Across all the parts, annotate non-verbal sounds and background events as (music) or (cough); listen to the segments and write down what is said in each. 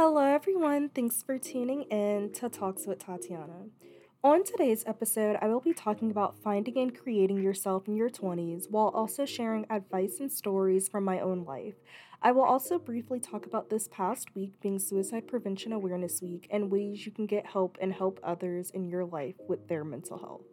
Hello, everyone. Thanks for tuning in to Talks with Tatyana. On today's episode, I will be talking about finding and creating yourself in your 20s while also sharing advice and stories from my own life. I will also briefly talk about this past week being Suicide Prevention Awareness Week and ways you can get help and help others in your life with their mental health.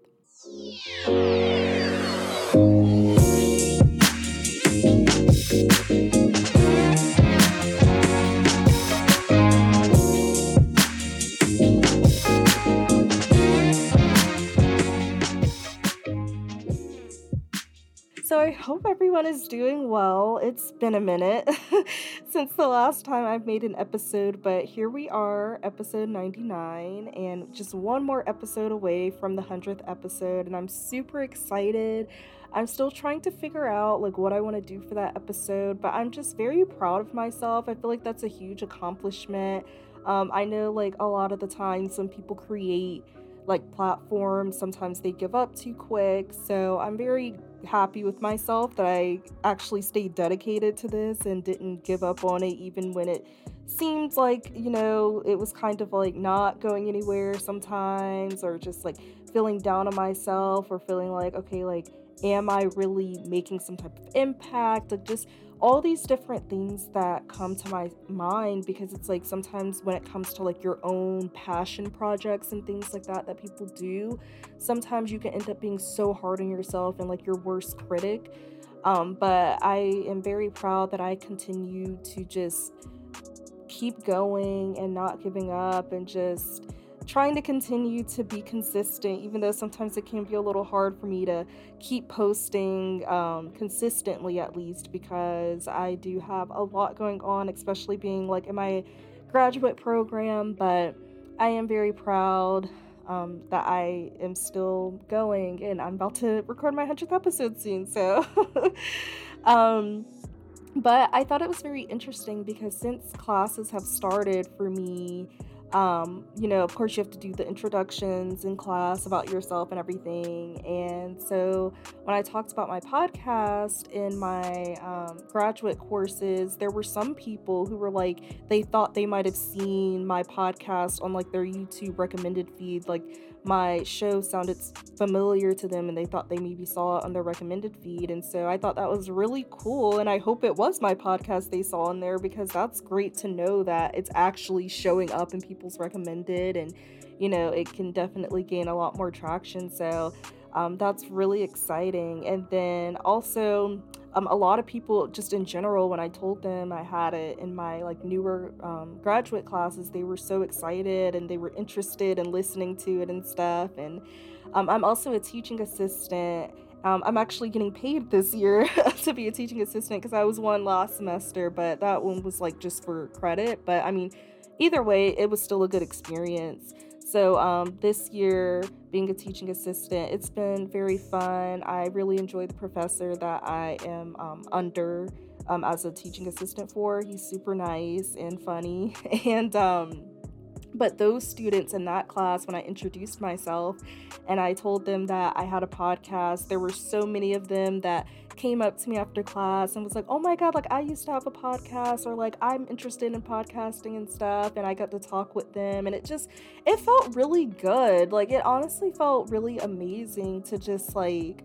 So I hope everyone is doing well. It's been a minute (laughs) since the last time I've made an episode, but here we are, episode 99, and just one more episode away from the 100th episode, and I'm super excited. I'm still trying to figure out like what I want to do for that episode, but I'm just very proud of myself. I feel like that's a huge accomplishment. Um, I know like a lot of the times when people create like platforms, sometimes they give up too quick. So I'm very happy with myself that I actually stayed dedicated to this and didn't give up on it even when it seemed like, you know, it was kind of like not going anywhere sometimes or just like feeling down on myself or feeling like, okay, like, am I really making some type of impact? Like, just all these different things that come to my mind because it's like sometimes when it comes to like your own passion projects and things like that that people do sometimes you can end up being so hard on yourself and like your worst critic. Um, but i am very proud that i continue to just keep going and not giving up and just trying to continue to be consistent, even though sometimes it can be a little hard for me to keep posting um, consistently, at least, because I do have a lot going on, especially being like in my graduate program. But I am very proud um, that I am still going, and I'm about to record my 100th episode soon. So, (laughs) um, but I thought it was very interesting because since classes have started for me, um, you know, of course, you have to do the introductions in class about yourself and everything. And so, when I talked about my podcast in my um, graduate courses, there were some people who were like, they thought they might have seen my podcast on like their YouTube recommended feed, like my show sounded familiar to them and they thought they maybe saw it on their recommended feed. And so I thought that was really cool. And I hope it was my podcast they saw in there because that's great to know that it's actually showing up in people's recommended. And, you know, it can definitely gain a lot more traction. So um, that's really exciting. And then also, um, a lot of people just in general when i told them i had it in my like newer um, graduate classes they were so excited and they were interested in listening to it and stuff. And um, i'm also a teaching assistant. Um, i'm actually getting paid this year (laughs) to be a teaching assistant because i was one last semester but that one was like just for credit. But i mean either way it was still a good experience so um, this year, being a teaching assistant, it's been very fun. I really enjoy the professor that I am um, under um, as a teaching assistant for. He's super nice and funny, (laughs) and um, but those students in that class, when I introduced myself and I told them that I had a podcast, there were so many of them that came up to me after class and was like, oh my God, like I used to have a podcast, or like I'm interested in podcasting and stuff. And I got to talk with them, and it just, it felt really good. Like it honestly felt really amazing to just like,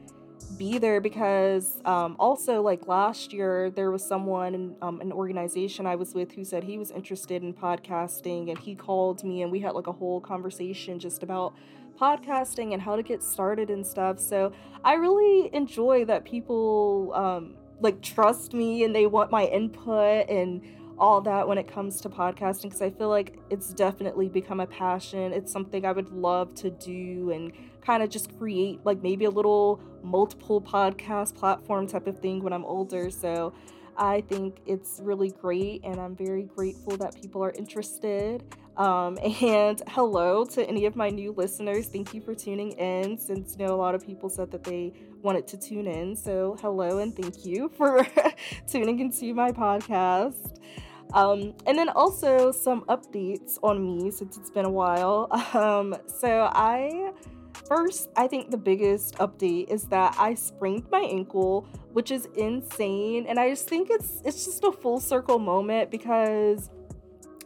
be there because um, also like last year there was someone in um, an organization i was with who said he was interested in podcasting and he called me and we had like a whole conversation just about podcasting and how to get started and stuff so i really enjoy that people um, like trust me and they want my input and all that when it comes to podcasting because I feel like it's definitely become a passion. It's something I would love to do and kind of just create like maybe a little multiple podcast platform type of thing when I'm older. So I think it's really great and I'm very grateful that people are interested. Um, (laughs) and hello to any of my new listeners. Thank you for tuning in since you know a lot of people said that they wanted to tune in. So hello and thank you (laughs) for (laughs) tuning into my podcast. Um, and then also some updates on me since it's been a while. Um, so I first, I think the biggest update is that I sprained my ankle, which is insane, and I just think it's it's just a full circle moment because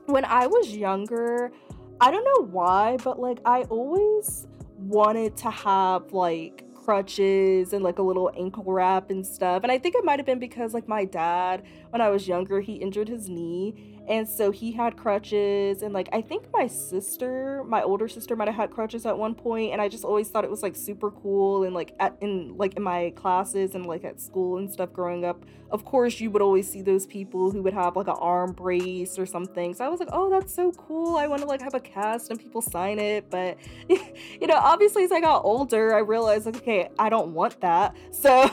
when I was younger, I don't know why, but like I always wanted to have like crutches and like a little ankle wrap and stuff. And I think it might have been because like my dad, when I was younger, he injured his knee and so he had crutches and like i think my sister my older sister might have had crutches at one point and i just always thought it was like super cool and like at in like in my classes and like at school and stuff growing up. Of course you would always see those people who would have like an arm brace or something. So i was like oh that's so cool. I want to like have a cast and people sign it. But (laughs) you know obviously as i got older i realized like okay i don't want that. So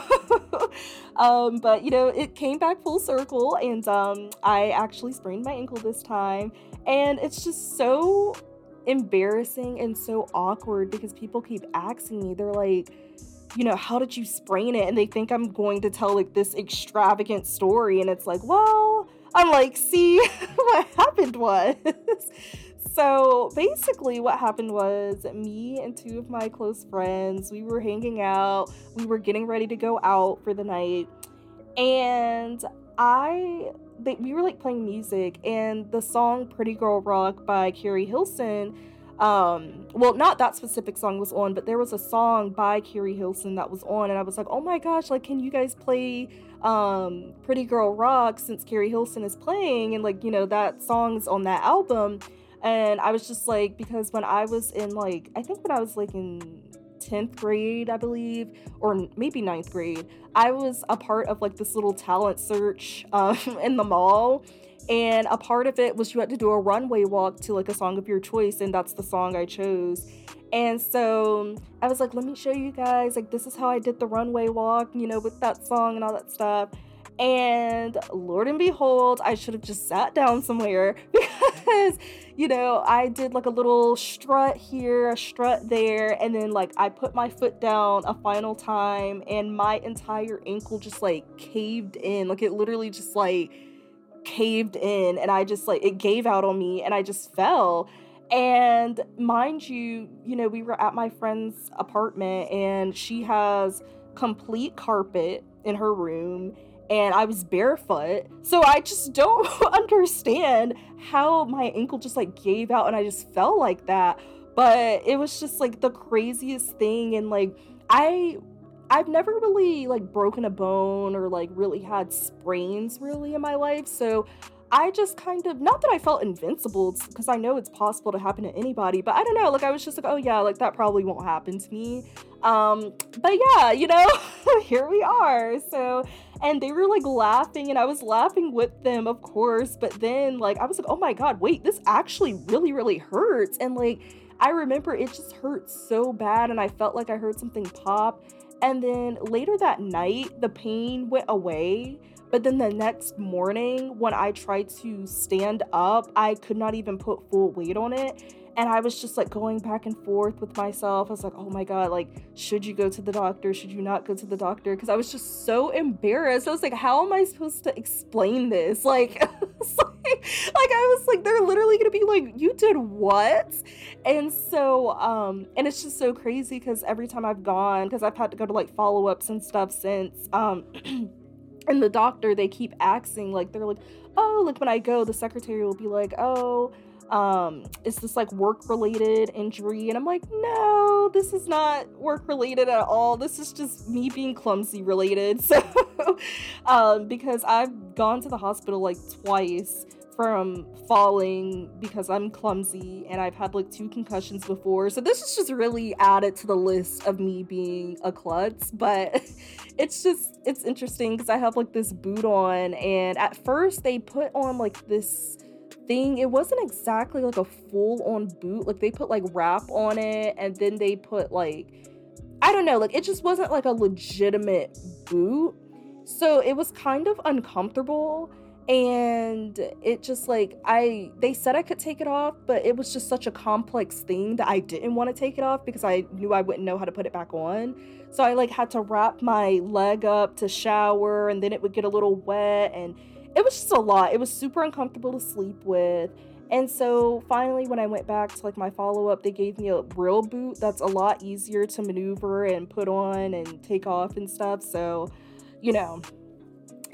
(laughs) um but you know it came back full circle and um i actually sprained my ankle this time. And it's just so embarrassing and so awkward because people keep asking me, they're like, you know, how did you sprain it? And they think I'm going to tell like this extravagant story. And it's like, well, I'm like, see, (laughs) what happened was. So basically, what happened was me and two of my close friends, we were hanging out, we were getting ready to go out for the night. And I they, we were like playing music and the song Pretty Girl Rock by Keri Hilson um well not that specific song was on but there was a song by Keri Hilson that was on and I was like oh my gosh like can you guys play um Pretty Girl Rock since Keri Hilson is playing? And like you know that song's on that album and I was just like because when I was in like I think when I was like in 10th grade, I believe, or maybe ninth grade, I was a part of like this little talent search um, (laughs) in the mall. And a part of it was you had to do a runway walk to like a song of your choice, and that's the song I chose. And so I was like, let me show you guys, like, this is how I did the runway walk, you know, with that song and all that stuff. And Lord and behold, I should have just sat down somewhere (laughs) because, you know, I did like a little strut here, a strut there, and then like I put my foot down a final time, and my entire ankle just like caved in. Like it literally just like caved in, and I just like it gave out on me, and I just fell. And mind you, you know, we were at my friend's apartment, and she has complete carpet in her room and I was barefoot. So I just don't (laughs) understand how my ankle just like gave out and I just fell like that. But it was just like the craziest thing and like I I've never really like broken a bone or like really had sprains really in my life. So I just kind of not that I felt invincible because I know it's possible to happen to anybody, but I don't know. Like I was just like, oh yeah, like that probably won't happen to me. Um, but yeah, you know, (laughs) here we are. So and they were like laughing and I was laughing with them, of course. But then like I was like, oh my god, wait, this actually really, really hurts. And like I remember it just hurt so bad and I felt like I heard something pop. And then later that night, the pain went away but then the next morning, when I tried to stand up, I could not even put full weight on it. And I was just like going back and forth with myself. I was like, oh my God, like, should you go to the doctor? Should you not go to the doctor? Because I was just so embarrassed. I was like, how am I supposed to explain this? (laughs) (laughs) Like, like, I was like, they're literally gonna be like, you did what? And so, um, and it's just so crazy because every time I've gone, because I've had to go to like follow ups and stuff since, um, (clears throat) and the doctor they keep asking like they're like oh like when i go the secretary will be like oh um is this like work related injury? And i'm like no this is not work related at all. This is just me being clumsy related. (laughs) So um because i've gone to the hospital like twice from falling because I'm clumsy and I've had like two concussions before. So this is just really added to the list of me being a klutz, but (laughs) it's just it's interesting because I have like this boot on and at first they put on like this thing. It wasn't exactly like a full on boot. Like they put like wrap on it and then they put like I don't know, like it just wasn't like a legitimate boot. So it was kind of uncomfortable and it just like i they said i could take it off but it was just such a complex thing that i didn't want to take it off because i knew i wouldn't know how to put it back on so i like had to wrap my leg up to shower and then it would get a little wet and it was just a lot it was super uncomfortable to sleep with and so finally when i went back to like my follow-up they gave me a real boot that's a lot easier to maneuver and put on and take off and stuff so you know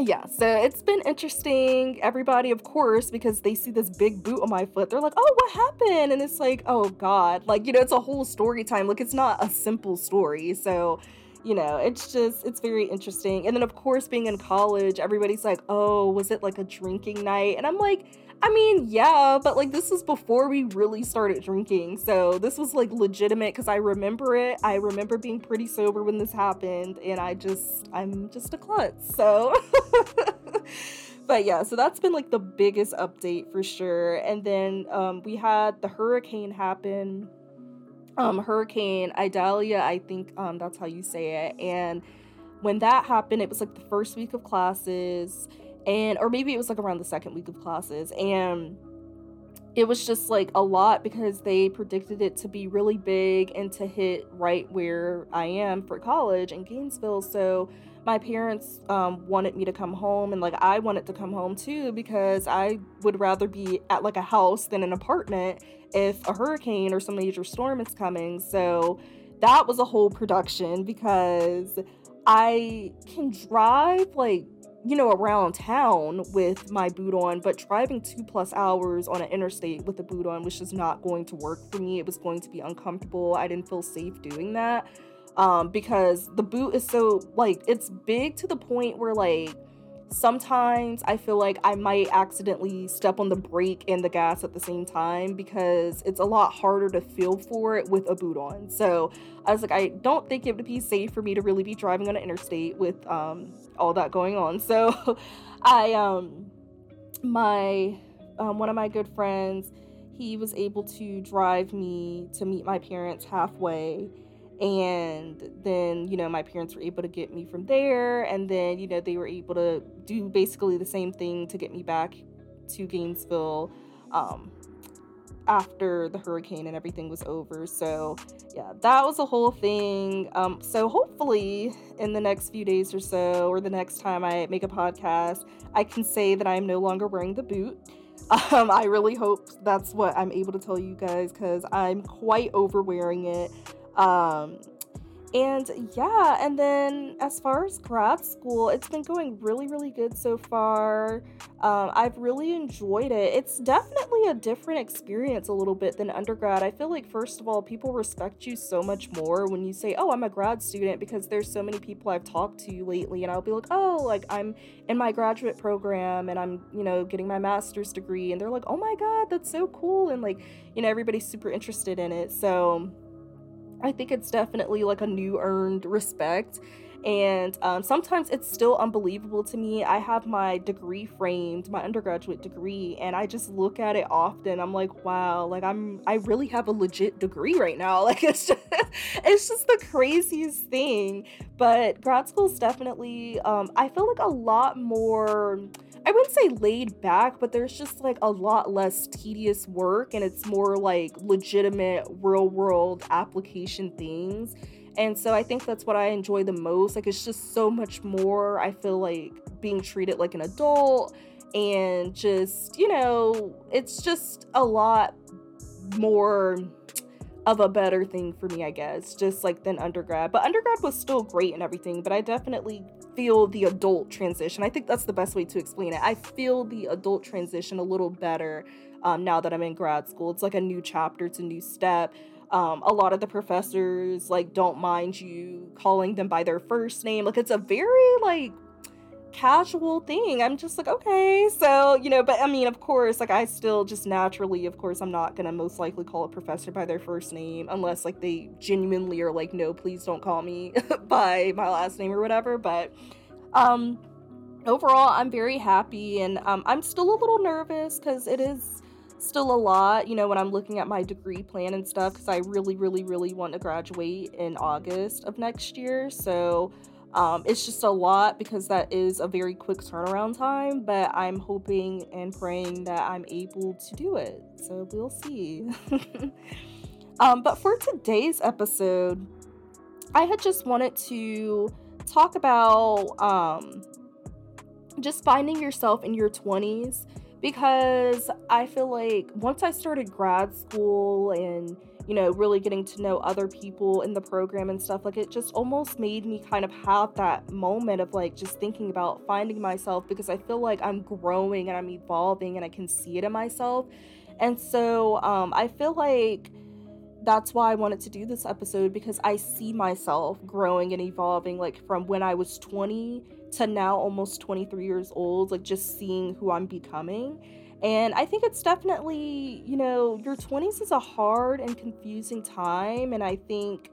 yeah, so it's been interesting. Everybody, of course, because they see this big boot on my foot, they're like, oh, what happened? And it's like, oh, God. Like, you know, it's a whole story time. Like, it's not a simple story. So, you know, it's just, it's very interesting. And then, of course, being in college, everybody's like, oh, was it like a drinking night? And I'm like, I mean, yeah, but like this was before we really started drinking. So this was like legitimate because I remember it. I remember being pretty sober when this happened, and I just, I'm just a klutz. So. (laughs) but yeah, so that's been like the biggest update for sure. And then um, we had the hurricane happen. Um, hurricane Idalia, I think um, that's how you say it. And when that happened, it was like the first week of classes and or maybe it was like around the second week of classes and it was just like a lot because they predicted it to be really big and to hit right where I am for college in Gainesville. So my parents um, wanted me to come home, and like I wanted to come home too because I would rather be at like a house than an apartment if a hurricane or some major storm is coming. So that was a whole production because I can drive like you know, around town with my boot on, but driving two plus hours on an interstate with a boot on was just not going to work for me. It was going to be uncomfortable. I didn't feel safe doing that um, because the boot is so, like, it's big to the point where, like, sometimes I feel like I might accidentally step on the brake and the gas at the same time because it's a lot harder to feel for it with a boot on. So I was like, I don't think it would be safe for me to really be driving on an interstate with um, all that going on. (laughs) So I, um, my, um, one of my good friends, he was able to drive me to meet my parents halfway and then you know my parents were able to get me from there and then you know they were able to do basically the same thing to get me back to gainesville um, after the hurricane and everything was over. So yeah that was a whole thing. Um, so hopefully in the next few days or so or the next time i make a podcast i can say that i'm no longer wearing the boot. (laughs) Um, I really hope that's what I'm able to tell you guys because I'm quite over wearing it. Um, and yeah, and then as far as grad school, it's been going really, really good so far. Um, I've really enjoyed it. It's definitely a different experience a little bit than undergrad. I feel like, first of all, people respect you so much more when you say, Oh, I'm a grad student, because there's so many people I've talked to lately, and I'll be like, Oh, like I'm in my graduate program and I'm, you know, getting my master's degree. And they're like, Oh my God, that's so cool. And like, you know, everybody's super interested in it. So, I think it's definitely like a new earned respect. And um, sometimes it's still unbelievable to me. I have my degree framed, my undergraduate degree, and I just look at it often. I'm like, wow, like I'm, I really have a legit degree right now. (laughs) Like it's just, it's just the craziest thing. But grad school is definitely, um, I feel like a lot more I wouldn't say laid back, but there's just like a lot less tedious work and it's more like legitimate real world application things. And so I think that's what I enjoy the most. Like it's just so much more. I feel like being treated like an adult and just, you know, it's just a lot more of a better thing for me, I guess, just like than undergrad. But undergrad was still great and everything, but I definitely feel the adult transition. I think that's the best way to explain it. I feel the adult transition a little better um, now that I'm in grad school. It's like a new chapter, it's a new step. Um, a lot of the professors like don't mind you calling them by their first name. Like it's a very like casual thing. I'm just like, okay, so, you know, but I mean, of course, like I still just naturally, of course, I'm not gonna most likely call a professor by their first name unless like they genuinely are like, no, please don't call me (laughs) by my last name or whatever. But um overall, I'm very happy and um, I'm still a little nervous because it is still a lot, you know, when I'm looking at my degree plan and stuff, because I really, really, really want to graduate in August of next year. So um, it's just a lot because that is a very quick turnaround time, but I'm hoping and praying that I'm able to do it. So we'll see. (laughs) um, but for today's episode, I had just wanted to talk about um, just finding yourself in your 20s because I feel like once I started grad school and you know, really getting to know other people in the program and stuff, like it just almost made me kind of have that moment of like just thinking about finding myself because I feel like I'm growing and I'm evolving and I can see it in myself. And so um, I feel like that's why I wanted to do this episode because I see myself growing and evolving like from when I was 20 to now almost 23 years old, like just seeing who I'm becoming. And I think it's definitely, you know, your 20s is a hard and confusing time. And I think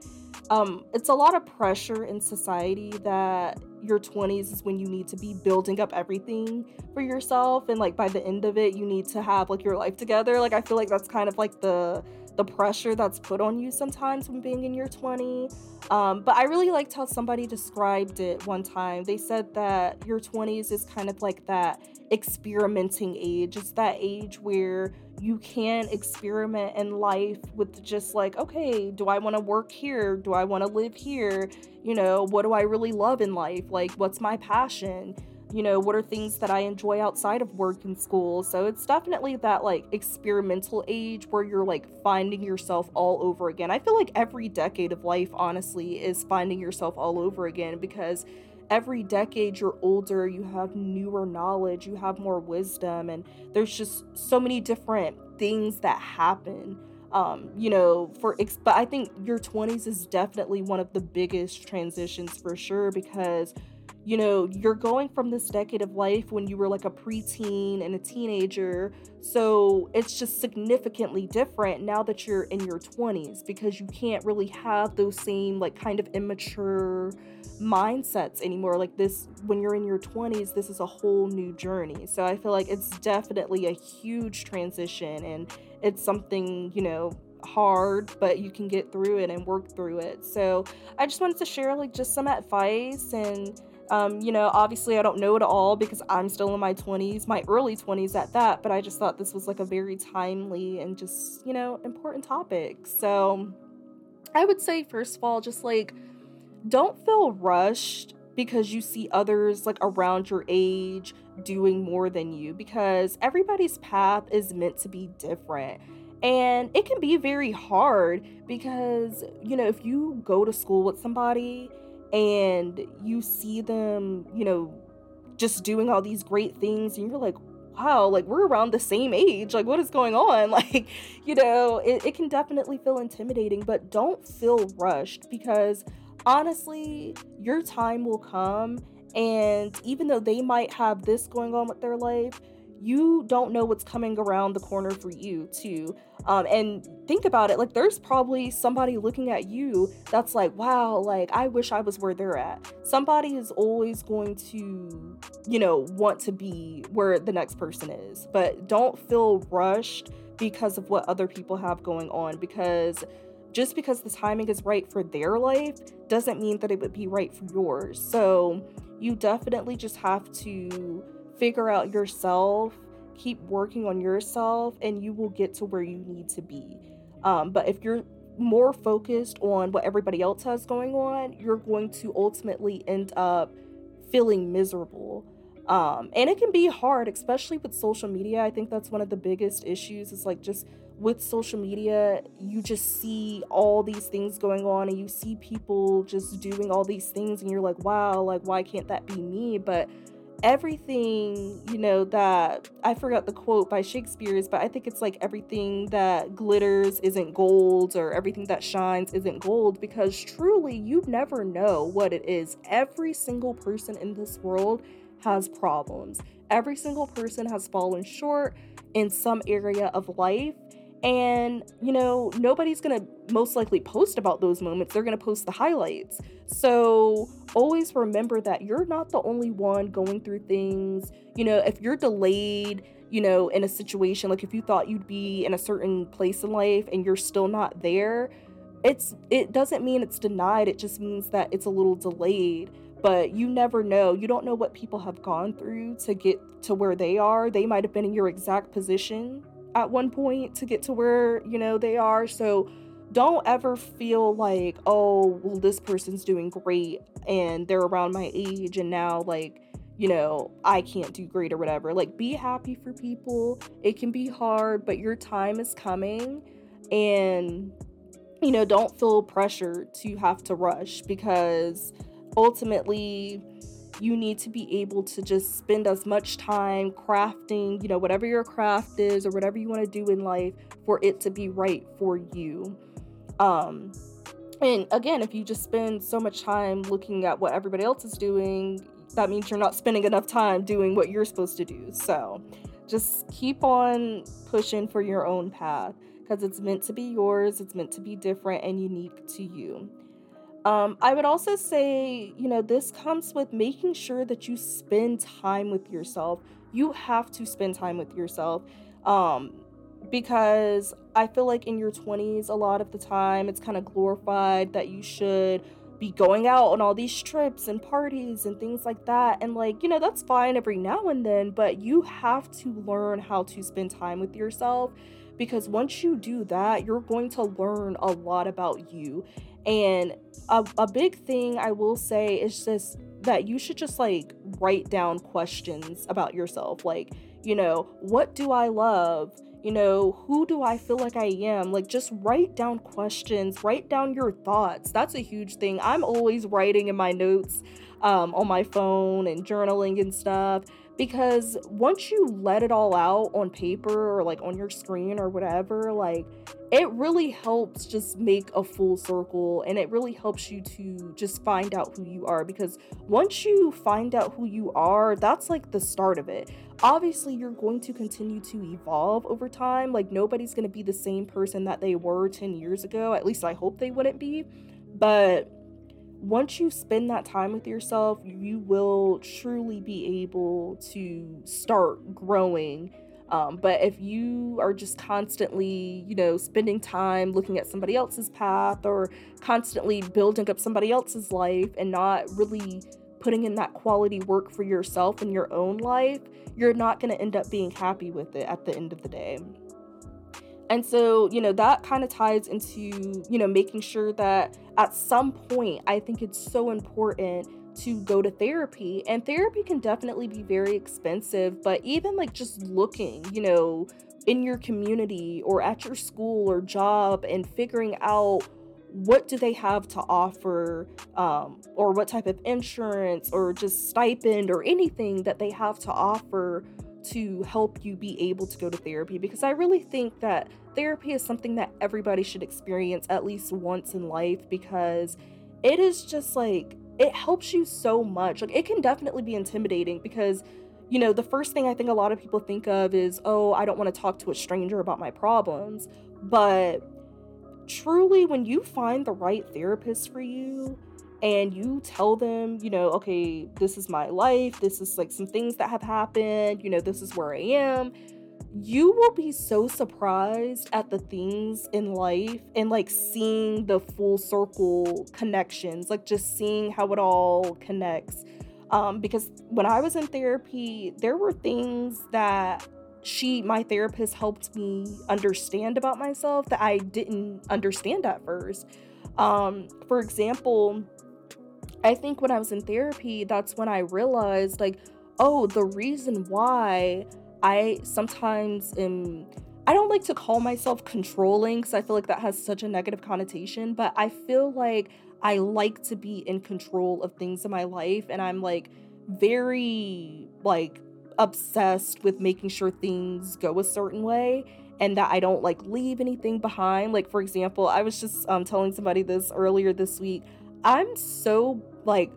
um, it's a lot of pressure in society that your 20s is when you need to be building up everything for yourself. And like by the end of it, you need to have like your life together. Like I feel like that's kind of like the the pressure that's put on you sometimes when being in your 20. Um, but I really liked how somebody described it one time. They said that your 20s is kind of like that experimenting age. It's that age where you can experiment in life with just like, okay, do I want to work here? Do I want to live here? You know, what do I really love in life? Like, what's my passion? You know, what are things that I enjoy outside of work and school. So it's definitely that like experimental age where you're like finding yourself all over again. I feel like every decade of life, honestly, is finding yourself all over again because every decade you're older, you have newer knowledge, you have more wisdom, and there's just so many different things that happen. Um, you know, for ex- but I think your 20s is definitely one of the biggest transitions for sure because you know, you're going from this decade of life when you were like a preteen and a teenager. So it's just significantly different now that you're in your 20s because you can't really have those same, like, kind of immature mindsets anymore. Like, this, when you're in your 20s, this is a whole new journey. So I feel like it's definitely a huge transition and it's something, you know, hard, but you can get through it and work through it. So I just wanted to share like just some advice and um, you know, obviously, I don't know it all because I'm still in my 20s, my early 20s at that, but I just thought this was like a very timely and just, you know, important topic. So I would say, first of all, just like don't feel rushed because you see others like around your age doing more than you because everybody's path is meant to be different. And it can be very hard because, you know, if you go to school with somebody and you see them, you know, just doing all these great things, and you're like, wow, like we're around the same age. Like, what is going on? (laughs) Like, you know, it, it can definitely feel intimidating, but don't feel rushed because honestly, your time will come. And even though they might have this going on with their life, you don't know what's coming around the corner for you too. Um, and think about it like there's probably somebody looking at you that's like wow like i wish i was where they're at. Somebody is always going to you know want to be where the next person is. But don't feel rushed because of what other people have going on because just because the timing is right for their life doesn't mean that it would be right for yours. So you definitely just have to figure out yourself, keep working on yourself, and you will get to where you need to be. Um, but if you're more focused on what everybody else has going on, you're going to ultimately end up feeling miserable. Um, and it can be hard, especially with social media. I think that's one of the biggest issues is like just with social media, you just see all these things going on and you see people just doing all these things, and you're like, wow, like, why can't that be me? But everything, you know, that I forgot the quote by Shakespeare's, but I think it's like everything that glitters isn't gold or everything that shines isn't gold because truly you never know what it is. Every single person in this world has problems. Every single person has fallen short in some area of life and, you know, nobody's going to most likely post about those moments. They're going to post the highlights. So always remember that you're not the only one going through things. You know, if you're delayed, you know, in a situation, like if you thought you'd be in a certain place in life and you're still not there, it's it doesn't mean it's denied. It just means that it's a little delayed but you never know. You don't know what people have gone through to get to where they are. They might have been in your exact position at one point to get to where, you know, they are. So don't ever feel like, oh, well, this person's doing great and they're around my age and now, like, you know, I can't do great or whatever. Like, be happy for people. It can be hard, but your time is coming. And you know, don't feel pressure to have to rush because ultimately you need to be able to just spend as much time crafting, you know, whatever your craft is or whatever you want to do in life for it to be right for you. Um and again, if you just spend so much time looking at what everybody else is doing, that means you're not spending enough time doing what you're supposed to do. So, just keep on pushing for your own path because it's meant to be yours, it's meant to be different and unique to you. Um, I would also say, you know, this comes with making sure that you spend time with yourself. You have to spend time with yourself um, because I feel like in your 20s, a lot of the time, it's kind of glorified that you should be going out on all these trips and parties and things like that. And, like, you know, that's fine every now and then, but you have to learn how to spend time with yourself because once you do that, you're going to learn a lot about you. And a, a big thing I will say is just that you should just like write down questions about yourself. Like, you know, what do I love? You know, who do I feel like I am? Like, just write down questions, write down your thoughts. That's a huge thing. I'm always writing in my notes um, on my phone and journaling and stuff because once you let it all out on paper or like on your screen or whatever like it really helps just make a full circle and it really helps you to just find out who you are because once you find out who you are that's like the start of it. Obviously you're going to continue to evolve over time. Like nobody's going to be the same person that they were 10 years ago. At least i hope they wouldn't be. But once you spend that time with yourself, you will truly be able to start growing. Um, but if you are just constantly, you know, spending time looking at somebody else's path or constantly building up somebody else's life and not really putting in that quality work for yourself in your own life, you're not going to end up being happy with it at the end of the day. And so, you know, that kind of ties into, you know, making sure that at some point, I think it's so important to go to therapy. And therapy can definitely be very expensive, but even like just looking, you know, in your community or at your school or job and figuring out what do they have to offer um, or what type of insurance or just stipend or anything that they have to offer to help you be able to go to therapy because I really think that therapy is something that everybody should experience at least once in life because it is just like it helps you so much. Like it can definitely be intimidating because you know, the first thing I think a lot of people think of is, "Oh, I don't want to talk to a stranger about my problems." But truly when you find the right therapist for you, and you tell them, you know, okay, this is my life, this is like some things that have happened, you know, this is where I am, you will be so surprised at the things in life and like seeing the full circle connections, like just seeing how it all connects. Um, because when I was in therapy, there were things that she, my therapist, helped me understand about myself that I didn't understand at first. Um, for example, I think when I was in therapy, that's when I realized, like, oh, the reason why I sometimes am. I don't like to call myself controlling because I feel like that has such a negative connotation, but I feel like I like to be in control of things in my life and I'm like very like obsessed with making sure things go a certain way and that I don't like leave anything behind. Like for example, I was just um, telling somebody this earlier this week. I'm so like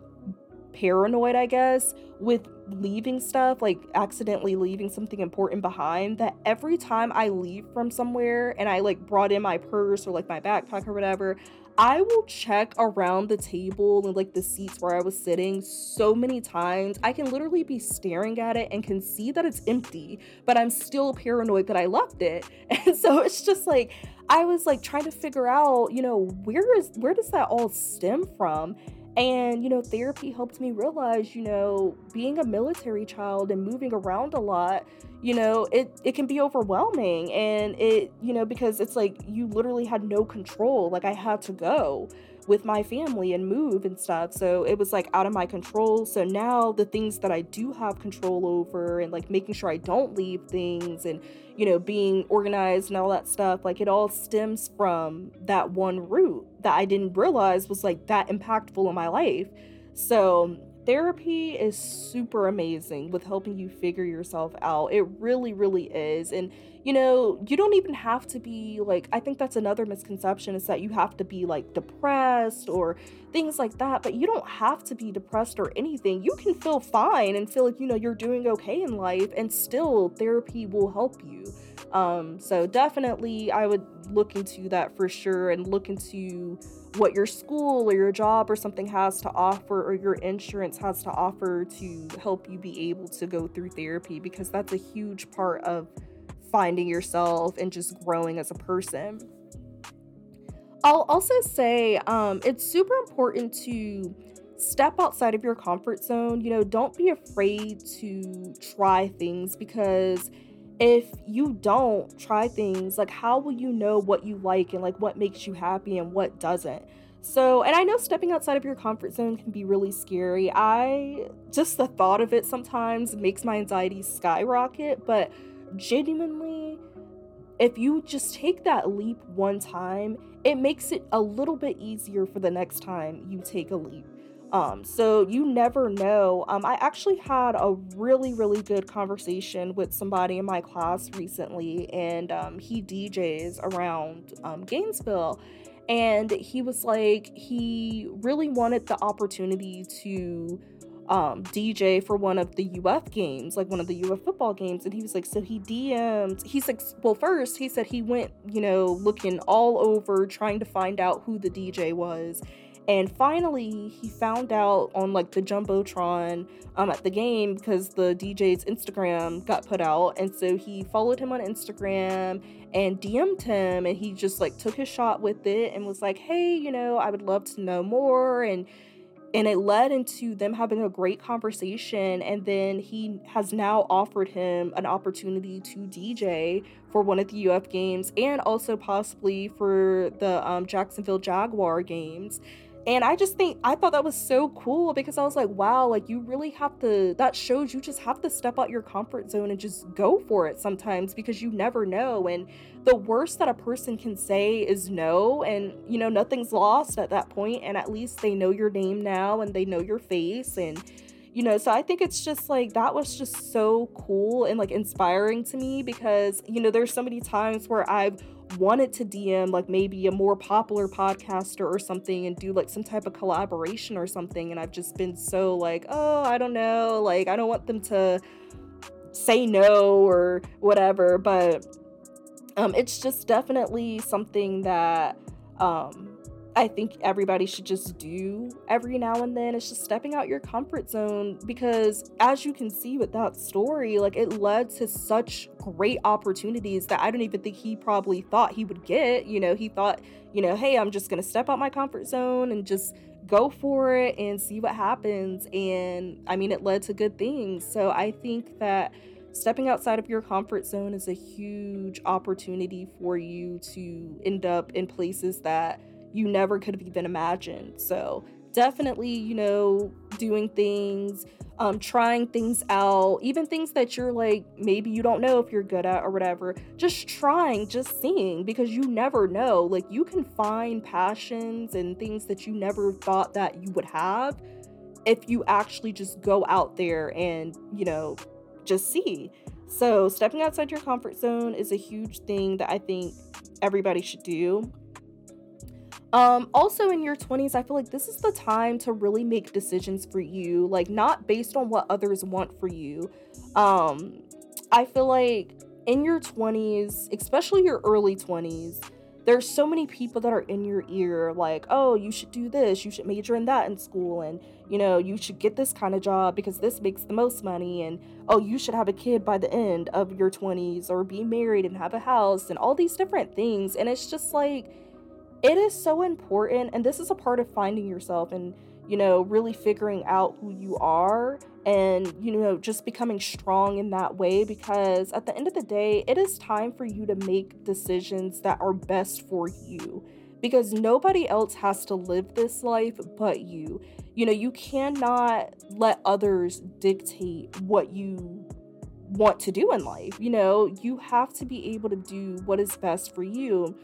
paranoid, I guess, with leaving stuff, like accidentally leaving something important behind, that every time I leave from somewhere and I like brought in my purse or like my backpack or whatever, I will check around the table and like the seats where I was sitting so many times. I can literally be staring at it and can see that it's empty, but I'm still paranoid that I left it. (laughs) And so it's just like I was like trying to figure out, you know, where is where does that all stem from? And, you know, therapy helped me realize, you know, being a military child and moving around a lot, you know, it, it can be overwhelming. And it, you know, because it's like you literally had no control. Like I had to go with my family and move and stuff. So it was like out of my control. So now the things that I do have control over and like making sure I don't leave things and, you know, being organized and all that stuff, like it all stems from that one root that I didn't realize was like that impactful in my life. So therapy is super amazing with helping you figure yourself out. It really, really is. And, you know, you don't even have to be like, I think that's another misconception is that you have to be like depressed or things like that. But you don't have to be depressed or anything. You can feel fine and feel like, you know, you're doing okay in life and still therapy will help you. Um, so definitely I would look into that for sure and look into what your school or your job or something has to offer or your insurance has to offer to help you be able to go through therapy because that's a huge part of finding yourself and just growing as a person. I'll also say um, it's super important to step outside of your comfort zone. You know, don't be afraid to try things because if you don't try things, like how will you know what you like and like what makes you happy and what doesn't? So, and I know stepping outside of your comfort zone can be really scary. I just the thought of it sometimes makes my anxiety skyrocket, but genuinely, if you just take that leap one time, it makes it a little bit easier for the next time you take a leap. Um, so you never know. Um, I actually had a really, really good conversation with somebody in my class recently, and um, he DJs around um, Gainesville. And he was like, he really wanted the opportunity to um, DJ for one of the UF games, like one of the UF football games. And he was like, so he DM'd, he's like, well, first he said he went, you know, looking all over trying to find out who the DJ was and finally, he found out on like the Jumbotron um, at the game because the DJ's Instagram got put out. And so he followed him on Instagram and DM'd him. And he just like took his shot with it and was like, hey, you know, I would love to know more. And and it led into them having a great conversation and then he has now offered him an opportunity to dj for one of the uf games and also possibly for the um, jacksonville jaguar games and I just think I thought that was so cool because I was like, wow, like you really have to that shows you just have to step out your comfort zone and just go for it sometimes because you never know. And the worst that a person can say is no. And you know, nothing's lost at that point, and at least they know your name now and they know your face and you know so i think it's just like that was just so cool and like inspiring to me because you know there's so many times where i've wanted to DM like maybe a more popular podcaster or something and do like some type of collaboration or something. And I've just been so like, oh, I don't know. Like, I don't want them to say no or whatever. But um, it's just definitely something that um, I think everybody should just do every now and then. It's just stepping out your comfort zone because, as you can see with that story, like it led to such great opportunities that I don't even think he probably thought he would get. You know, he thought, you know, hey, I'm just going to step out my comfort zone and just go for it and see what happens. And I mean, it led to good things. So I think that stepping outside of your comfort zone is a huge opportunity for you to end up in places that you never could have even imagined. So definitely, you know, doing things, um, trying things out, even things that you're like, maybe you don't know if you're good at or whatever, just trying, just seeing, because you never know. Like, you can find passions and things that you never thought that you would have if you actually just go out there and, you know, just see. So, stepping outside your comfort zone is a huge thing that I think everybody should do. Um, also in your 20s, I feel like this is the time to really make decisions for you, like not based on what others want for you. Um, I feel like in your 20s, especially your early 20s, there's so many people that are in your ear like oh you should do this you should major in that in school and you know you should get this kind of job because this makes the most money and oh you should have a kid by the end of your 20s or be married and have a house and all these different things and it's just like it is so important and this is a part of finding yourself and you know really figuring out who you are and you know just becoming strong in that way because at the end of the day it is time for you to make decisions that are best for you because nobody else has to live this life but you. You know, you cannot let others dictate what you want to do in life. You know, you have to be able to do what is best for you.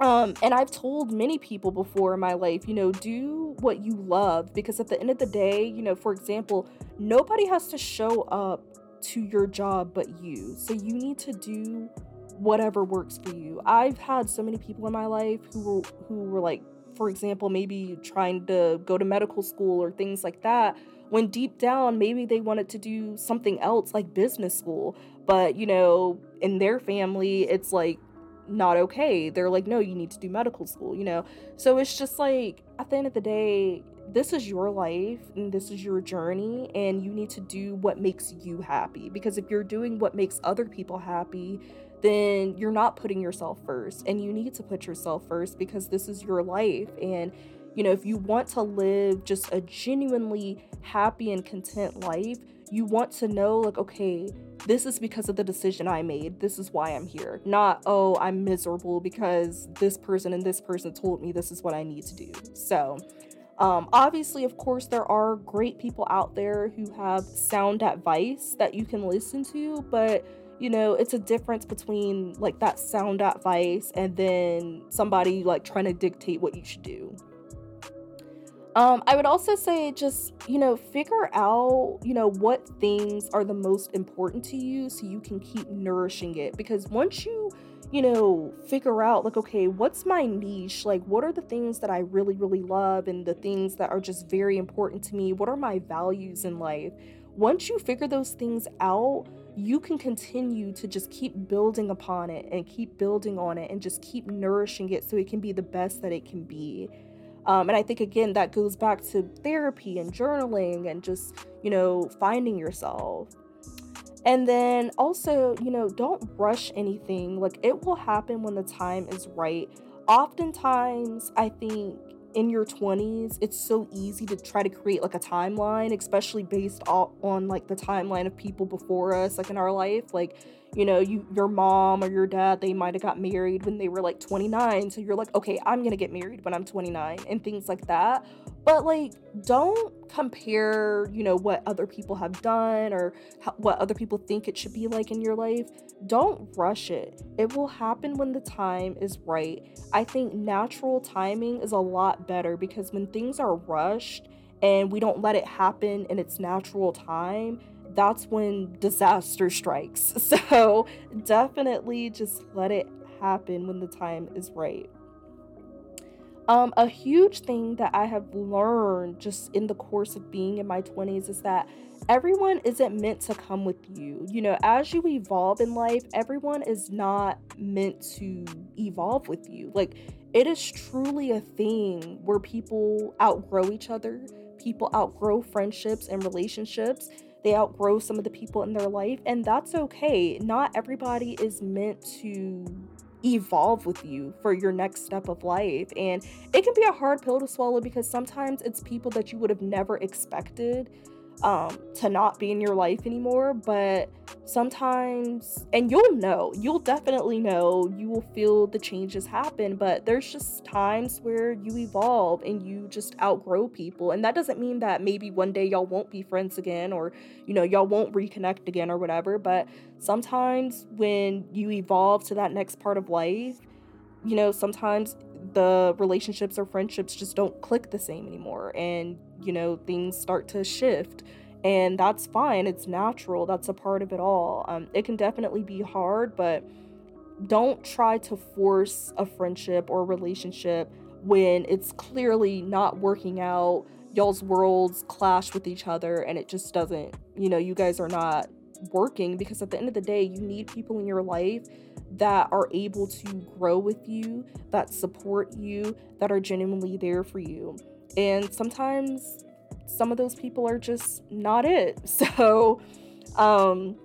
Um, and I've told many people before in my life, you know, do what you love because at the end of the day, you know, for example, nobody has to show up to your job but you. So you need to do whatever works for you. I've had so many people in my life who were who were like, for example, maybe trying to go to medical school or things like that. When deep down, maybe they wanted to do something else like business school, but you know, in their family, it's like not okay. They're like, no, you need to do medical school, you know? So it's just like, at the end of the day, this is your life and this is your journey, and you need to do what makes you happy. Because if you're doing what makes other people happy, then you're not putting yourself first. And you need to put yourself first because this is your life. And, you know, if you want to live just a genuinely happy and content life, you want to know, like, okay, this is because of the decision I made. This is why I'm here. Not, oh, I'm miserable because this person and this person told me this is what I need to do. So, um, obviously, of course, there are great people out there who have sound advice that you can listen to, but you know, it's a difference between like that sound advice and then somebody like trying to dictate what you should do. Um, I would also say just, you know, figure out, you know, what things are the most important to you so you can keep nourishing it. Because once you, you know, figure out, like, okay, what's my niche? Like, what are the things that I really, really love and the things that are just very important to me? What are my values in life? Once you figure those things out, you can continue to just keep building upon it and keep building on it and just keep nourishing it so it can be the best that it can be. Um, and I think, again, that goes back to therapy and journaling and just, you know, finding yourself. And then also, you know, don't rush anything. Like, it will happen when the time is right. Oftentimes, I think in your 20s, it's so easy to try to create like a timeline, especially based on like the timeline of people before us, like in our life. Like, you know, you your mom or your dad, they might have got married when they were like 29. So you're like, okay, I'm gonna get married when I'm 29 and things like that. But like, don't compare, you know, what other people have done or how, what other people think it should be like in your life. Don't rush it. It will happen when the time is right. I think natural timing is a lot better because when things are rushed and we don't let it happen in its natural time, that's when disaster strikes. (laughs) So definitely just let it happen when the time is right. Um, a huge thing that I have learned just in the course of being in my 20s is that everyone isn't meant to come with you. You know, as you evolve in life, everyone is not meant to evolve with you. Like, it is truly a thing where people outgrow each other, people outgrow friendships and relationships they outgrow some of the people in their life, and that's okay. Not everybody is meant to evolve with you for your next step of life. And it can be a hard pill to swallow because sometimes it's people that you would have never expected um, to not be in your life anymore. But sometimes, and you'll know, you'll definitely know, you will feel the changes happen. But there's just times where you evolve and you just outgrow people. And that doesn't mean that maybe one day y'all won't be friends again or, you know, y'all won't reconnect again or whatever. But sometimes when you evolve to that next part of life, you know, sometimes the relationships or friendships just don't click the same anymore and you know things start to shift. And that's fine. It's natural. That's a part of it all. Um, it can definitely be hard but don't try to force a friendship or relationship when it's clearly not working out. Y'all's worlds clash with each other and it just doesn't you know you guys are not working because at the end of the day you need people in your life that are able to grow with you, that support you, that are genuinely there for you. And sometimes some of those people are just not it. (laughs) So, um,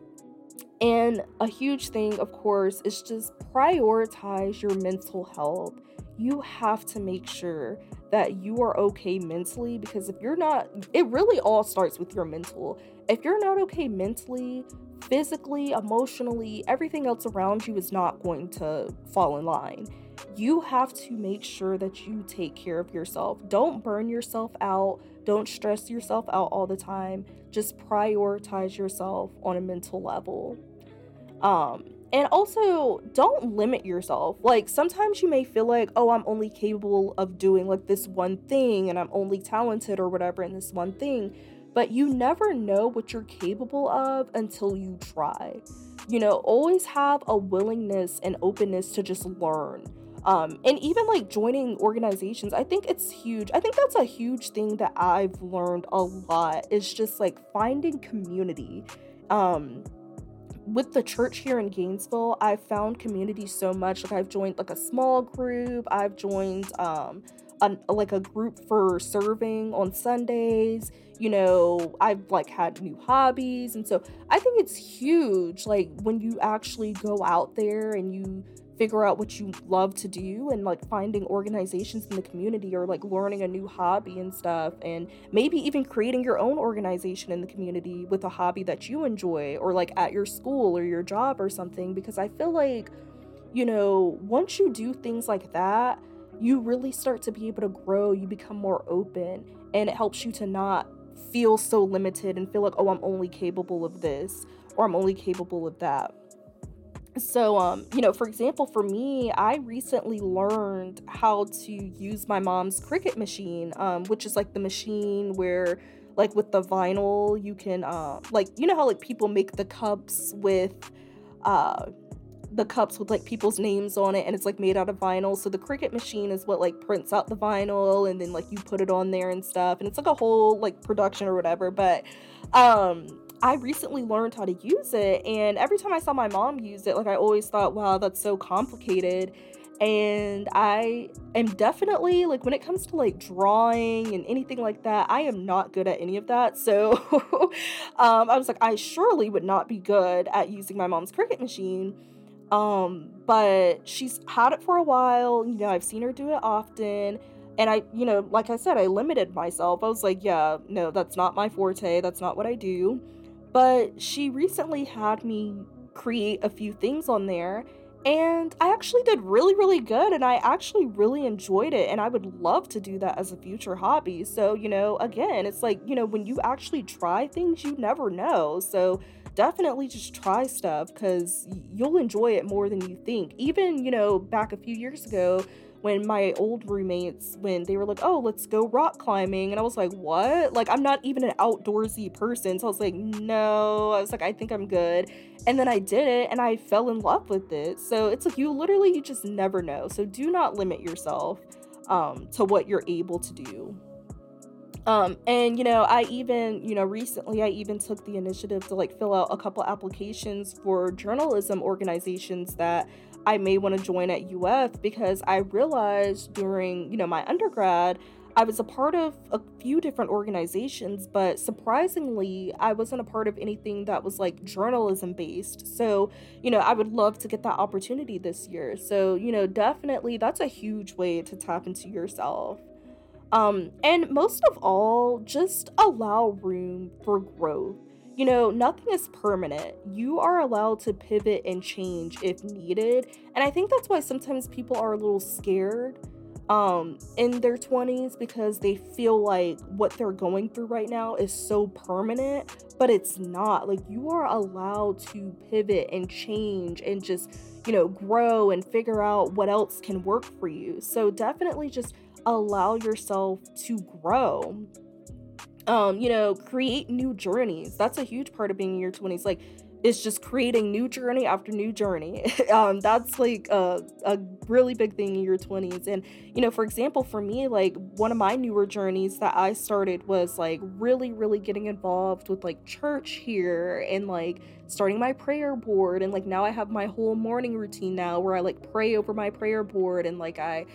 and a huge thing, of course, is just prioritize your mental health. You have to make sure that you are okay mentally because if you're not, it really all starts with your mental. If you're not okay mentally, physically, emotionally, everything else around you is not going to fall in line. you have to make sure that you take care of yourself. Don't burn yourself out. Don't stress yourself out all the time. Just prioritize yourself on a mental level. Um, and also, don't limit yourself. Like, sometimes you may feel like, oh, I'm only capable of doing like this one thing and I'm only talented or whatever in this one thing. But you never know what you're capable of until you try. You know, always have a willingness and openness to just learn um, and even like joining organizations i think it's huge i think that's a huge thing that i've learned a lot is just like finding community um, with the church here in Gainesville, I've found community so much. Like I've joined like a small group. I've joined um a, like a group for serving on Sundays. You know, I've like had new hobbies, and so I think it's huge. Like when you actually go out there and you figure out what you love to do and like finding organizations in the community or like learning a new hobby and stuff and maybe even creating your own organization in the community with a hobby that you enjoy or like at your school or your job or something because I feel like you know once you do things like that you really start to be able to grow you become more open and it helps you to not feel so limited and feel like oh I'm only capable of this or I'm only capable of that. So um you know for example for me i recently learned how to use my mom's Cricut machine um which is like the machine where like with the vinyl you can uh like you know how like people make the cups with uh the cups with like people's names on it and it's like made out of vinyl so the Cricut machine is what like prints out the vinyl and then like you put it on there and stuff and it's like a whole like production or whatever but um I recently learned how to use it, and every time I saw my mom use it, like I always thought, wow, that's so complicated. And I am definitely like when it comes to like drawing and anything like that, I am not good at any of that. (laughs) So um, I was like, I surely would not be good at using my mom's Cricut machine. Um, but she's had it for a while. You know, I've seen her do it often and I, you know, like I said, I limited myself. I was like, yeah, no, that's not my forte. That's not what I do. But she recently had me create a few things on there and I actually did really, really good, and I actually really enjoyed it, and I would love to do that as a future hobby. So, you know, again, it's like, you know, when you actually try things, you never know. So, definitely just try stuff because you'll enjoy it more than you think. Even, you know, back a few years ago, when my old roommates when they were like oh let's go rock climbing and i was like what? Like i'm not even an outdoorsy person. So i was like no. I was like i think i'm good. And then i did it and i fell in love with it. So it's like you literally you just never know. So do not limit yourself um, to what you're able to do um, and you know, I even, you know, recently I even took the initiative to like fill out a couple applications for journalism organizations that I may want to join at UF because I realized during, you know, my undergrad, I was a part of a few different organizations, but surprisingly, I wasn't a part of anything that was like journalism based. So, you know, I would love to get that opportunity this year. So, you know, definitely that's a huge way to tap into yourself. Um, and most of all, just allow room for growth. You know, nothing is permanent. You are allowed to pivot and change if needed. And I think that's why sometimes people are a little scared um in their 20s because they feel like what they're going through right now is so permanent, but it's not. Like you are allowed to pivot and change and just, you know, grow and figure out what else can work for you. So definitely just allow yourself to grow. Um you know create new journeys. That's a huge part of being in your 20s like it's just creating new journey after new journey. (laughs) Um that's like a, a really big thing in your 20s and you know for example for me like one of my newer journeys that i started was like really really getting involved with like church here and like starting my prayer board. And like now i have my whole morning routine now where i like pray over my prayer board and like i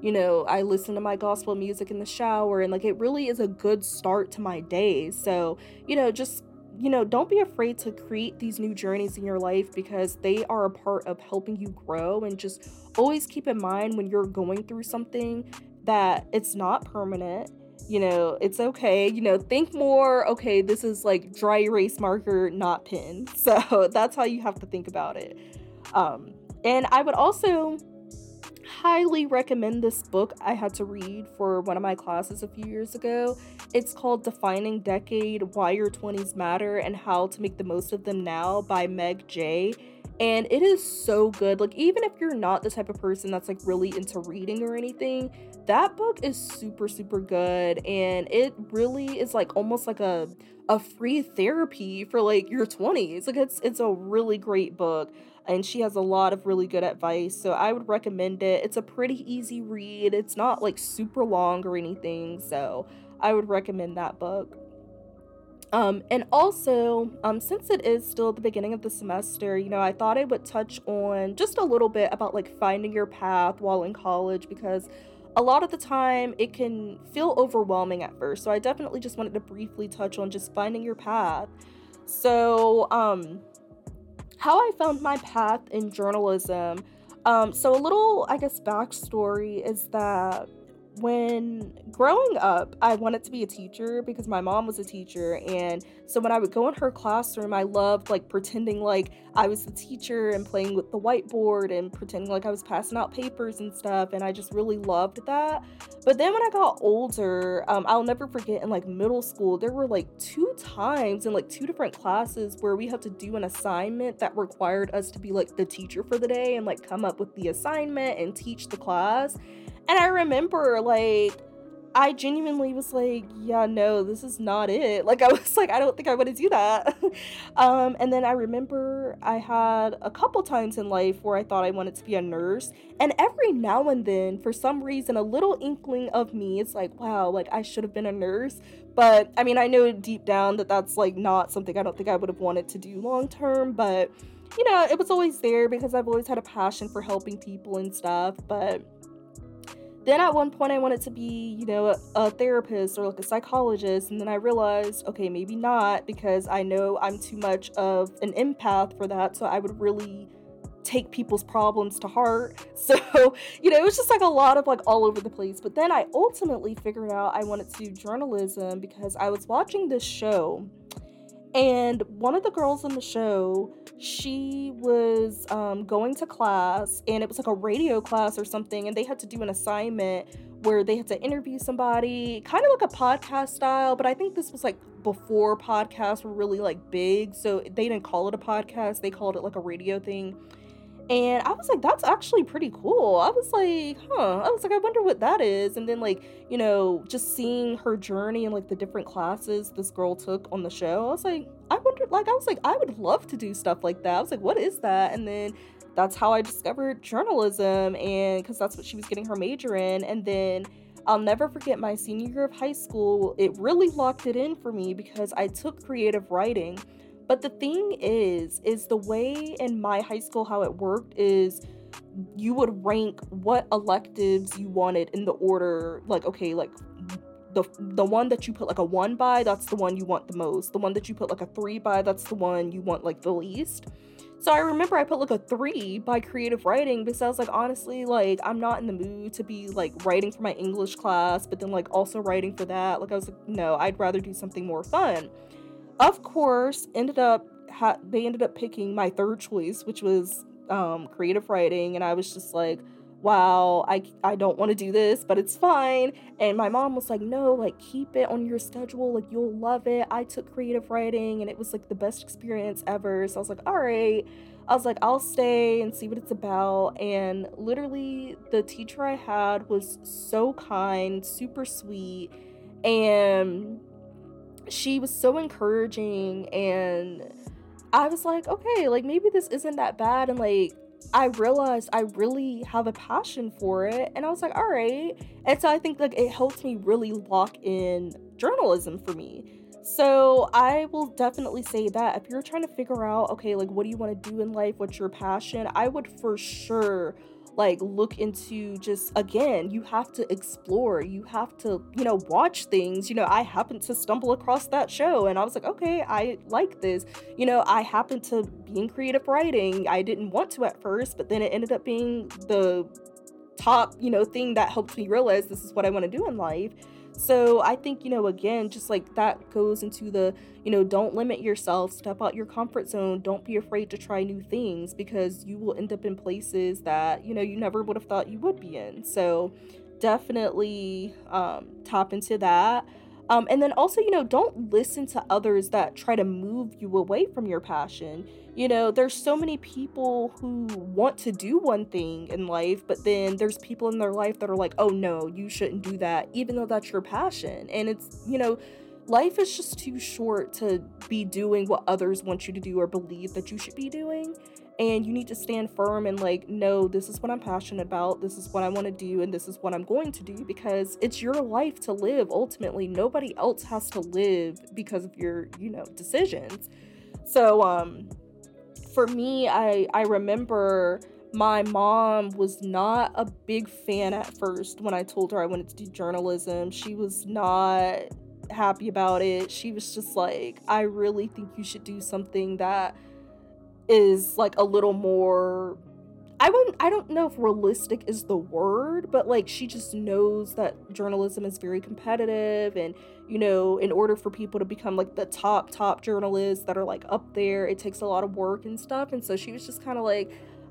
you know, I listen to my gospel music in the shower and like it really is a good start to my day. So, you know, just you know, don't be afraid to create these new journeys in your life because they are a part of helping you grow and just always keep in mind when you're going through something that it's not permanent. You know, it's okay. You know, think more, okay, this is like dry erase marker, not pen. (laughs) So that's how you have to think about it. Um, and I would also highly recommend this book I had to read for one of my classes a few years ago. It's called Defining Decade Why Your 20s Matter and How to Make the Most of Them Now by Meg Jay. And it is so good. Like, even if you're not the type of person that's like really into reading or anything, that book is super, super good. And it really is like almost like a a free therapy for like your 20s. Like it's it's a really great book and she has a lot of really good advice. So I would recommend it. It's a pretty easy read. It's not like super long or anything. So I would recommend that book. Um, and also, um, since it is still the beginning of the semester, you know, I thought I would touch on just a little bit about like finding your path while in college because a lot of the time it can feel overwhelming at first. So I definitely just wanted to briefly touch on just finding your path. So, um, how I found my path in journalism. Um, so, a little, I guess, backstory is that when growing up, I wanted to be a teacher because my mom was a teacher. And so when I would go in her classroom, I loved like pretending like I was the teacher and playing with the whiteboard and pretending like I was passing out papers and stuff. And I just really loved that. But then when I got older, um, I'll never forget in like middle school, there were like two times in like two different classes where we had to do an assignment that required us to be like the teacher for the day and like come up with the assignment and teach the class. And I remember like I genuinely was like, yeah, no, this is not it. Like I (laughs) was like, I don't think I want to do that. (laughs) um, and then I remember I had a couple times in life where I thought I wanted to be a nurse. And every now and then, for some reason, a little inkling of me is like, wow, like I should have been a nurse. But I mean, I know deep down that that's like not something I don't think I would have wanted to do long term. But you know, it was always there because I've always had a passion for helping people and stuff. But then at one point I wanted to be, you know, a, a, therapist or like a psychologist, and then I realized, okay, maybe not because I know I'm too much of an empath for that, so I would really take people's problems to heart. (laughs) So, you know, it was just like a lot of like all over the place. But then I ultimately figured out I wanted to do journalism because I was watching this show and one of the girls in the show she was um, going to class and it was like a radio class or something and they had to do an assignment where they had to interview somebody kind of like a podcast style but i think this was like before podcasts were really like big so they didn't call it a podcast they called it like a radio thing and I was like, that's actually pretty cool. I was like, huh. I was like, I wonder what that is. And then, like, you know, just seeing her journey and like the different classes this girl took on the show, I was like, I wondered, like, I was like, I would love to do stuff like that. I was like, what is that? And then that's how I discovered journalism, and because that's what she was getting her major in. And then I'll never forget my senior year of high school, it really locked it in for me because I took creative writing but the thing is, is the way in my high school how it worked is you would rank what electives you wanted in the order like okay like the the one that you put like a 1 by that's the one you want the most. The one that you put like a 3 by that's the one you want like the least. So i remember i put like a 3 by creative writing because i was like honestly like i'm not in the mood to be like writing for my english class but then like also writing for that. Like i was like no i'd rather do something more fun of course, ended up ha- they ended up picking my third choice, which was um, creative writing, and I was just like, wow, I I don't want to do this, but it's fine. And my mom was like, no, like keep it on your schedule, like you'll love it. I took creative writing, and it was like the best experience ever. So I was like, all right. I was like, I'll stay and see what it's about. And literally, the teacher I had was so kind, super sweet, and she was so encouraging and I was like, okay, like maybe this isn't that bad and like I realized I really have a passion for it and I was like, all right. And so I think like it helped me really lock in journalism for me. So I will definitely say that if you're trying to figure out, okay, like what do you want to do in life? What's your passion? I would for sure like look into just again you have to explore you have to you know watch things you know i happened to stumble across that show and i was like okay i like this you know i happened to be in creative writing i didn't want to at first but then it ended up being the top, you know, thing that helped me realize this is what I want to do in life. So I think, you know, again, just like that goes into the, you know, don't limit yourself, step out your comfort zone, don't be afraid to try new things because you will end up in places that, you know, you never would have thought you would be in. So definitely um, tap into that. Um, and then also, you know, don't listen to others that try to move you away from your passion. You know, there's so many people who want to do one thing in life, but then there's people in their life that are like, oh no, you shouldn't do that, even though that's your passion. And it's, you know, life is just too short to be doing what others want you to do or believe that you should be doing. And you need to stand firm and like no this is what i'm passionate about. This is what i want to do and this is what i'm going to do because it's your life to live. Ultimately nobody else has to live because of your you know decisions. So um for me i i remember my mom was not a big fan at first when i told her i wanted to do journalism. She was not happy about it. She was just like i really think you should do something that is like a little more I wouldn't I don't know if realistic is the word, but like she just knows that journalism is very competitive and you know, in order for people to become like the top top journalists that are like up there, it takes a lot of work and stuff. And so she was just kind of like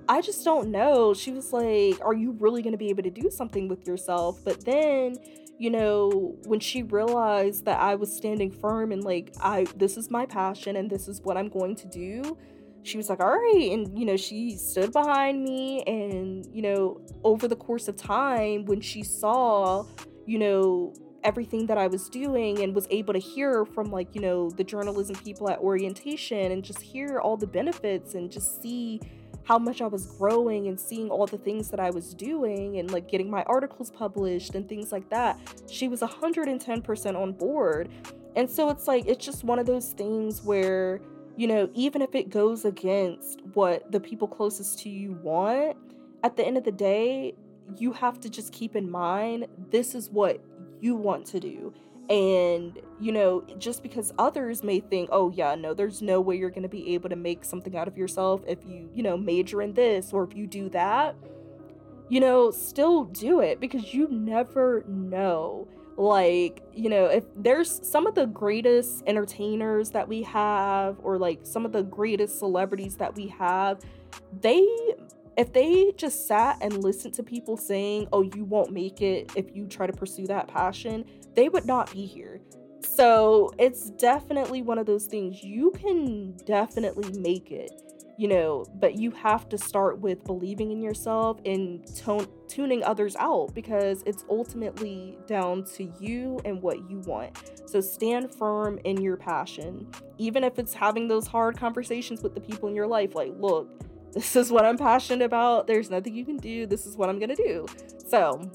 I just don't know. She was like, "Are you really going to be able to do something with yourself?" But then, you know, when she realized that I was standing firm and like I this is my passion and this is what I'm going to do, she was like, all right. And, you know, she stood behind me. And, you know, over the course of time, when she saw, you know, everything that I was doing and was able to hear from, like, you know, the journalism people at orientation and just hear all the benefits and just see how much I was growing and seeing all the things that I was doing and like getting my articles published and things like that, she was 110% on board. And so it's like, it's just one of those things where, you know, even if it goes against what the people closest to you want, at the end of the day, you have to just keep in mind this is what you want to do. And, you know, just because others may think, oh, yeah, no, there's no way you're going to be able to make something out of yourself if you, you know, major in this or if you do that, you know, still do it because you never know like you know if there's some of the greatest entertainers that we have or like some of the greatest celebrities that we have they if they just sat and listened to people saying oh you won't make it if you try to pursue that passion they would not be here. So it's definitely one of those things. You can definitely make it you know, but you have to start with believing in yourself and tone, tuning others out because it's ultimately down to you and what you want. So stand firm in your passion, even if it's having those hard conversations with the people in your life. Like, look, this is what I'm passionate about. There's nothing you can do. This is what I'm going to do. So,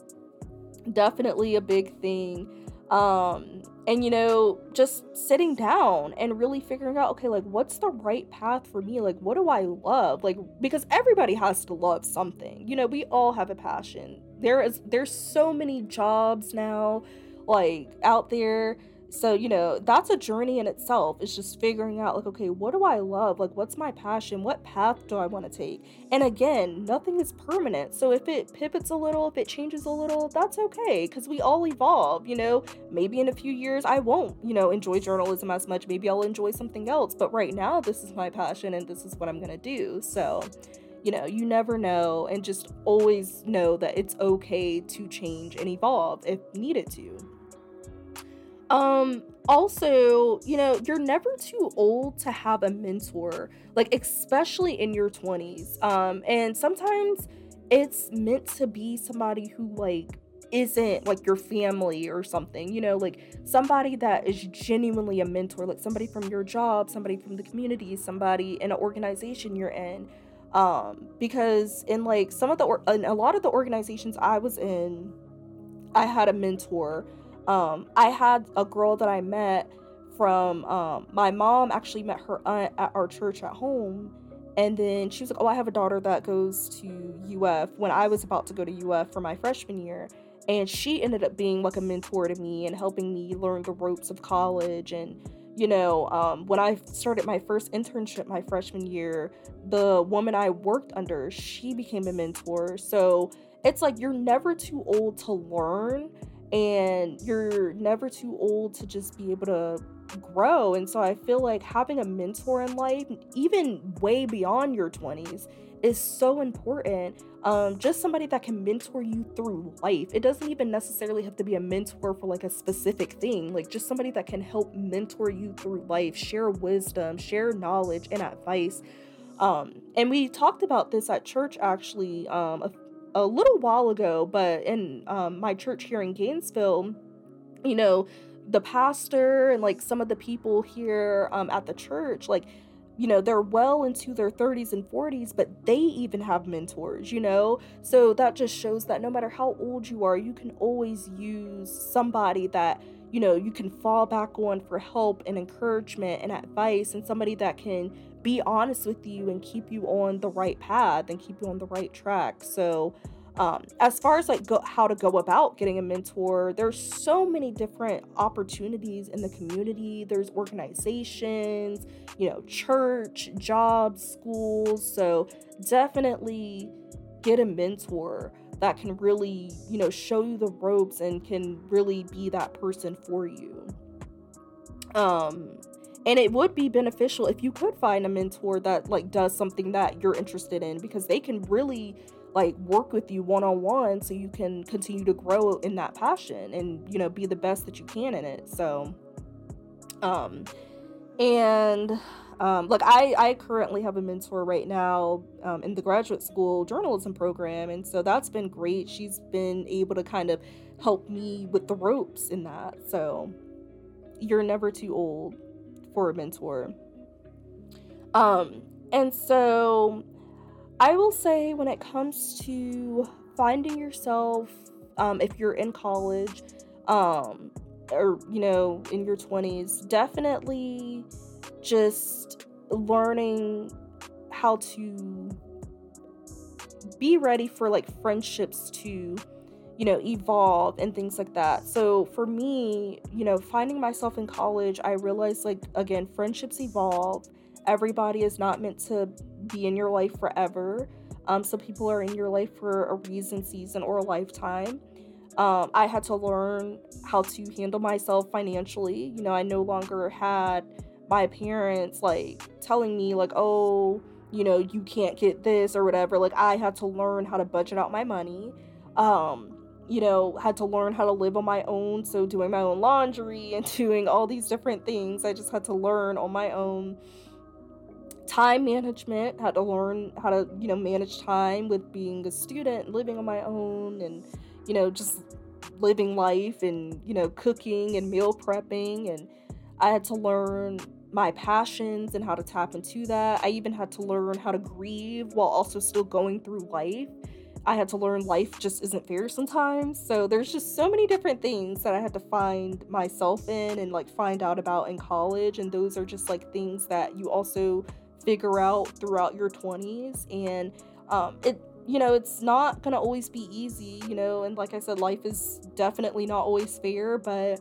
definitely a big thing. Um, and you know just sitting down and really figuring out okay like what's the right path for me? Like what do i love? Like because everybody has to love something. You know we all have a passion. There is there's so many jobs now like out there so you know that's a journey in itself it's just figuring out like okay what do i love? Like what's my passion? What path do i want to take? And again nothing is permanent. So if it pivots a little if it changes a little that's okay because we all evolve you know? Maybe in a few years i won't you know enjoy journalism as much. Maybe i'll enjoy something else. But right now this is my passion and this is what i'm gonna do. So you know, you never know, and just always know that it's okay to change and evolve if needed to. Um, also, you know, you're never too old to have a mentor, like especially in your 20s. Um, and sometimes it's meant to be somebody who like isn't like your family or something, you know, like somebody that is genuinely a mentor, like somebody from your job, somebody from the community, somebody in an organization you're in. Um, because in like some of the, or- in a lot of the organizations I was in, I had a mentor um, I had a girl that I met from um, my mom actually met her aunt at our church at home. And then she was like, Oh, I have a daughter that goes to UF when I was about to go to UF for my freshman year. And she ended up being like a mentor to me and helping me learn the ropes of college. And, you know, um, when I started my first internship my freshman year, the woman I worked under, she became a mentor. So it's like you're never too old to learn and you're never too old to just be able to grow. And so I feel like having a mentor in life, even way beyond your 20s, is so important. Um, just somebody that can mentor you through life. It doesn't even necessarily have to be a mentor for like a specific thing, like just somebody that can help mentor you through life, share wisdom, share knowledge and advice. Um, and we talked about this at church actually um, a, a little while ago, but in um, my church here in Gainesville, you know, the pastor and like some of the people here um, at the church, like you know they're well into their 30s and 40s but they even have mentors you know? So that just shows that no matter how old you are you can always use somebody that you know you can fall back on for help and encouragement and advice and somebody that can be honest with you and keep you on the right path and keep you on the right track. So um, as far as like go, how to go about getting a mentor there's so many different opportunities in the community. There's organizations you know church jobs schools. So definitely get a mentor that can really you know show you the ropes and can really be that person for you. Um and it would be beneficial if you could find a mentor that like does something that you're interested in because they can really like work with you one on one so you can continue to grow in that passion and you know be the best that you can in it. So um and um like i i currently have a mentor right now um, in the graduate school journalism program and so that's been great. She's been able to kind of help me with the ropes in that. So you're never too old for a mentor. Um and so I will say when it comes to finding yourself, um, if you're in college, um, or you know, in your 20s, definitely just learning how to be ready for like friendships to you know evolve and things like that so for me you know finding myself in college i realized like again friendships evolve everybody is not meant to be in your life forever. Um, some people are in your life for a reason, season, or a lifetime. Um, I had to learn how to handle myself financially. You know, I no longer had my parents like telling me, like, oh, you know, you can't get this or whatever. Like, I had to learn how to budget out my money. Um, you know, had to learn how to live on my own. So, doing my own laundry (laughs) and doing all these different things, I just had to learn on my own. Time management had to learn how to you know manage time with being a student living on my own and you know just living life and you know cooking and meal prepping. And i had to learn my passions and how to tap into that. I even had to learn how to grieve while also still going through life i had to learn life just isn't fair sometimes. So there's just so many different things that i had to find myself in and like find out about in college. And those are just like things that you also figure out throughout your 20s and um, it you know it's not gonna always be easy you know and like i said life is definitely not always fair. But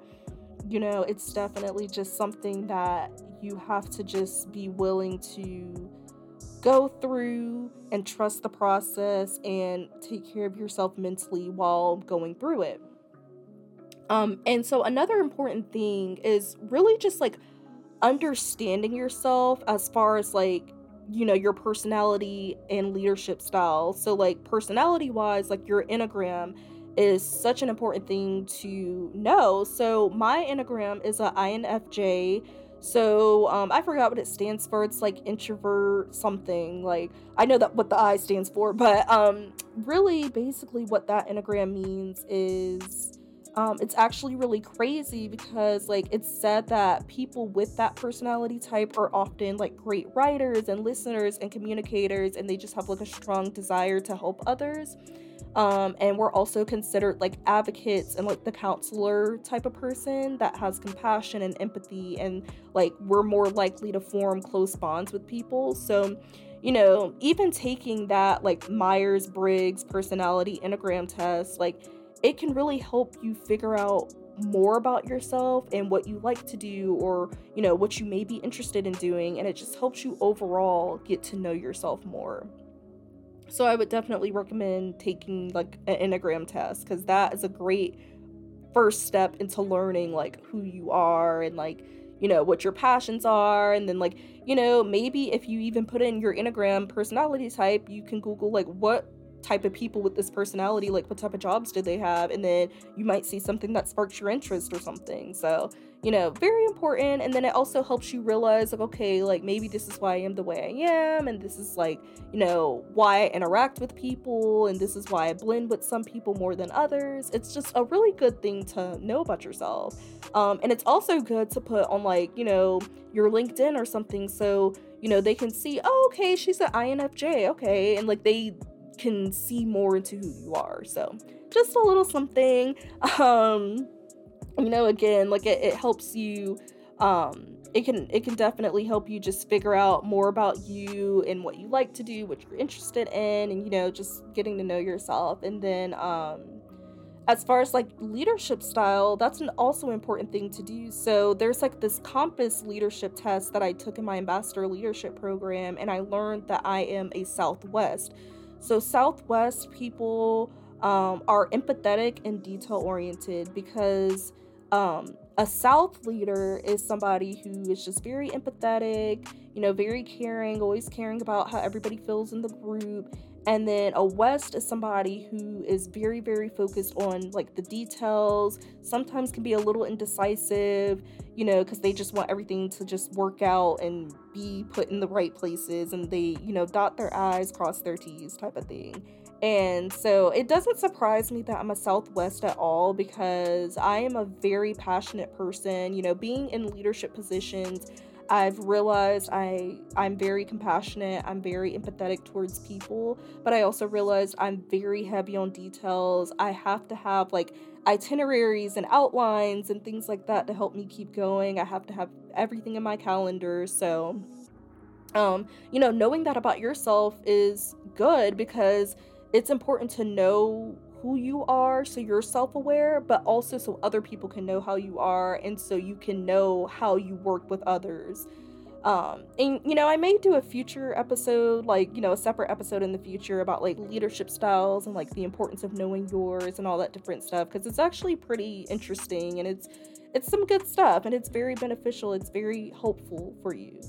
you know it's definitely just something that you have to just be willing to go through and trust the process and take care of yourself mentally while going through it. Um and so another important thing is really just like understanding yourself as far as like you know your personality and leadership style. So like personality wise like your enneagram is such an important thing to know. So my enneagram is a infj so um, i forgot what it stands for. It's like introvert something like i know that what the i stands for (laughs) but um really basically what that enneagram means is um, it's actually really crazy because like it's said that people with that personality type are often like great writers and listeners and communicators and they just have like a strong desire to help others um, and we're also considered like advocates and like the counselor type of person that has compassion and empathy and like we're more likely to form close bonds with people. So you know even taking that like myers-briggs personality enneagram test like it can really help you figure out more about yourself and what you like to do or you know what you may be interested in doing and it just helps you overall get to know yourself more So I would definitely recommend taking like an Enneagram test because that is a great first step into learning like who you are and like you know what your passions are. And then like you know maybe if you even put in your enneagram personality type you can google like what type of people with this personality like what type of jobs did they have? And then you might see something that sparks your interest or something. So you know very important and then it also helps you realize like okay like maybe this is why i am the way i am and this is like you know why i interact with people and this is why i blend with some people more than others it's just a really good thing to know about yourself um, and it's also good to put on like you know your linkedin or something so you know they can see oh okay she's an infj okay and like they can see more into who you are. So just a little something. (laughs) Um, you know, again, like it, it helps you. Um, it can it can definitely help you just figure out more about you and what you like to do, what you're interested in, and you know, just getting to know yourself. And then um, as far as like leadership style, that's an also important thing to do. So there's like this compass leadership test that I took in my ambassador leadership program, and I learned that I am a Southwest. So, Southwest people um, are empathetic and detail oriented because um, a South leader is somebody who is just very empathetic, you know, very caring, always caring about how everybody feels in the group. And then a West is somebody who is very, very focused on like the details, sometimes can be a little indecisive, you know, because they just want everything to just work out and be put in the right places and they, you know, dot their I's, cross their T's type of thing. And so it doesn't surprise me that I'm a Southwest at all because I am a very passionate person. You know, being in leadership positions, I've realized I I'm very compassionate, I'm very empathetic towards people, but I also realized I'm very heavy on details. I have to have like itineraries and outlines and things like that to help me keep going. I have to have everything in my calendar. So um, you know, knowing that about yourself is good because it's important to know who you are so you're self-aware but also so other people can know how you are and so you can know how you work with others. Um and you know i may do a future episode like you know a separate episode in the future about like leadership styles and like the importance of knowing yours and all that different stuff because it's actually pretty interesting and it's it's some good stuff and it's very beneficial it's very helpful for you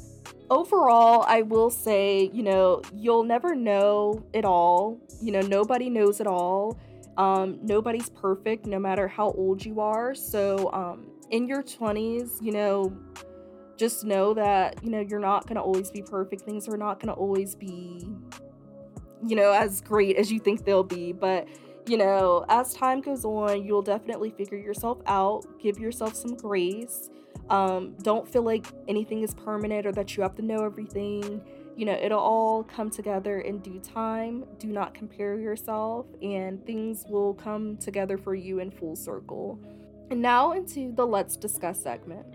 overall i will say you know you'll never know it all. You know nobody knows it all. Um, nobody's perfect no matter how old you are. So um, in your 20s you know just know that you know you're not going to always be perfect. Things are not going to always be you know as great as you think they'll be. But you know as time goes on you'll definitely figure yourself out. Give yourself some grace um, don't feel like anything is permanent or that you have to know everything you know, it'll all come together in due time. Do not compare yourself, and things will come together for you in full circle. And now into the Let's Discuss segment.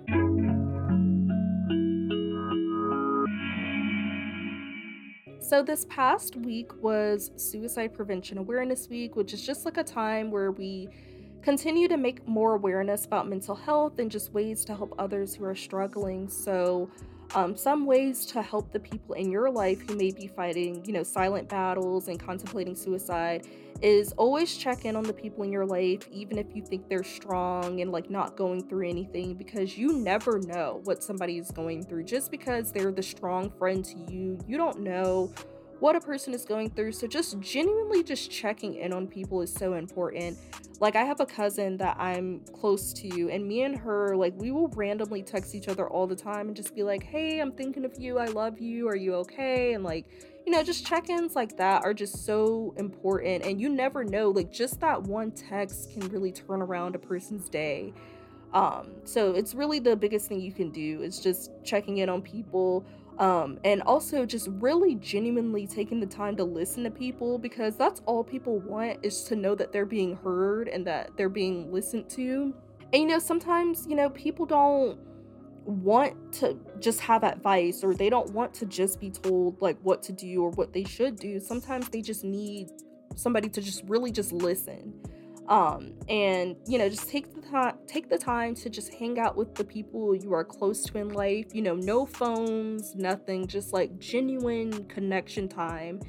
So, this past week was Suicide Prevention Awareness Week, which is just like a time where we continue to make more awareness about mental health and just ways to help others who are struggling. So, um, some ways to help the people in your life who may be fighting, you know, silent battles and contemplating suicide is always check in on the people in your life, even if you think they're strong and like not going through anything, because you never know what somebody is going through. Just because they're the strong friend to you, you don't know what a person is going through. So just genuinely just checking in on people is so important. Like I have a cousin that I'm close to and me and her like we will randomly text each other all the time and just be like, "Hey, I'm thinking of you. I love you. Are you okay?" and like you know, just check-ins like that are just so important and you never know like just that one text can really turn around a person's day. Um so it's really the biggest thing you can do is just checking in on people um, and also just really genuinely taking the time to listen to people because that's all people want is to know that they're being heard and that they're being listened to. And you know, sometimes, you know, people don't want to just have advice or they don't want to just be told like what to do or what they should do. Sometimes they just need somebody to just really just listen um, and you know just take the time take the time to just hang out with the people you are close to in life you know no phones nothing just like genuine connection time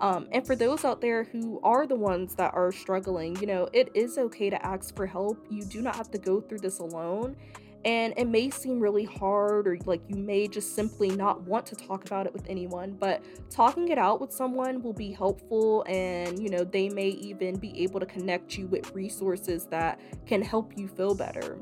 Um, and for those out there who are the ones that are struggling, you know, it is okay to ask for help. You do not have to go through this alone. And it may seem really hard, or like you may just simply not want to talk about it with anyone, but talking it out with someone will be helpful. And, you know, they may even be able to connect you with resources that can help you feel better.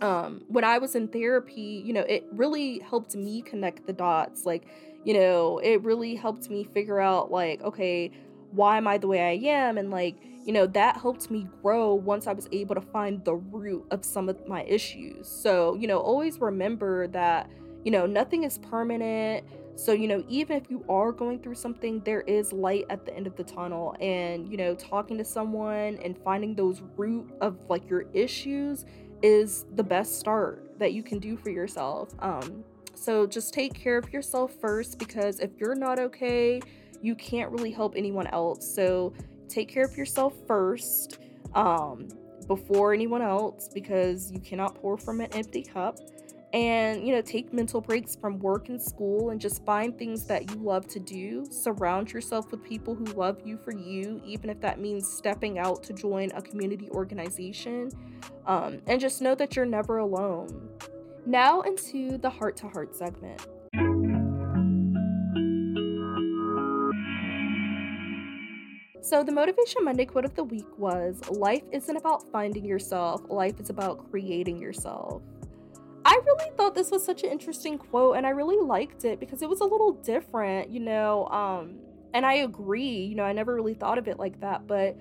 Um, when I was in therapy, you know, it really helped me connect the dots. Like, you know, it really helped me figure out, like, okay, why am I the way I am? And, like, you know, that helped me grow once I was able to find the root of some of my issues. So, you know, always remember that, you know, nothing is permanent. So, you know, even if you are going through something, there is light at the end of the tunnel. And, you know, talking to someone and finding those root of like your issues is the best start that you can do for yourself. Um, so just take care of yourself first because if you're not okay, you can't really help anyone else. So, take care of yourself first um, before anyone else because you cannot pour from an empty cup. And you know take mental breaks from work and school and just find things that you love to do. Surround yourself with people who love you for you even if that means stepping out to join a community organization. Um, and just know that you're never alone. Now into the heart to heart segment So, the Motivation Monday quote of the week was Life isn't about finding yourself, life is about creating yourself. I really thought this was such an interesting quote and I really liked it because it was a little different, you know. Um, and I agree, you know, I never really thought of it like that. But,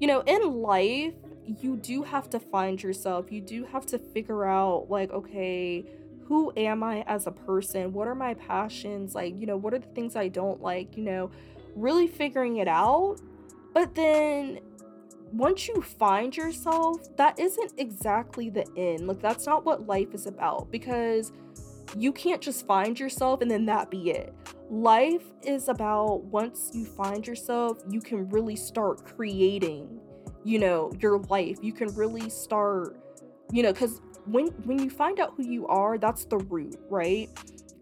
you know, in life, you do have to find yourself. You do have to figure out, like, okay, who am I as a person? What are my passions? Like, you know, what are the things I don't like? You know, really figuring it out but then once you find yourself, that isn't exactly the end. Like, that's not what life is about because you can't just find yourself and then that be it. Life is about once you find yourself, you can really start creating, you know, your life. You can really start, you know, because when when you find out who you are, that's the root, right?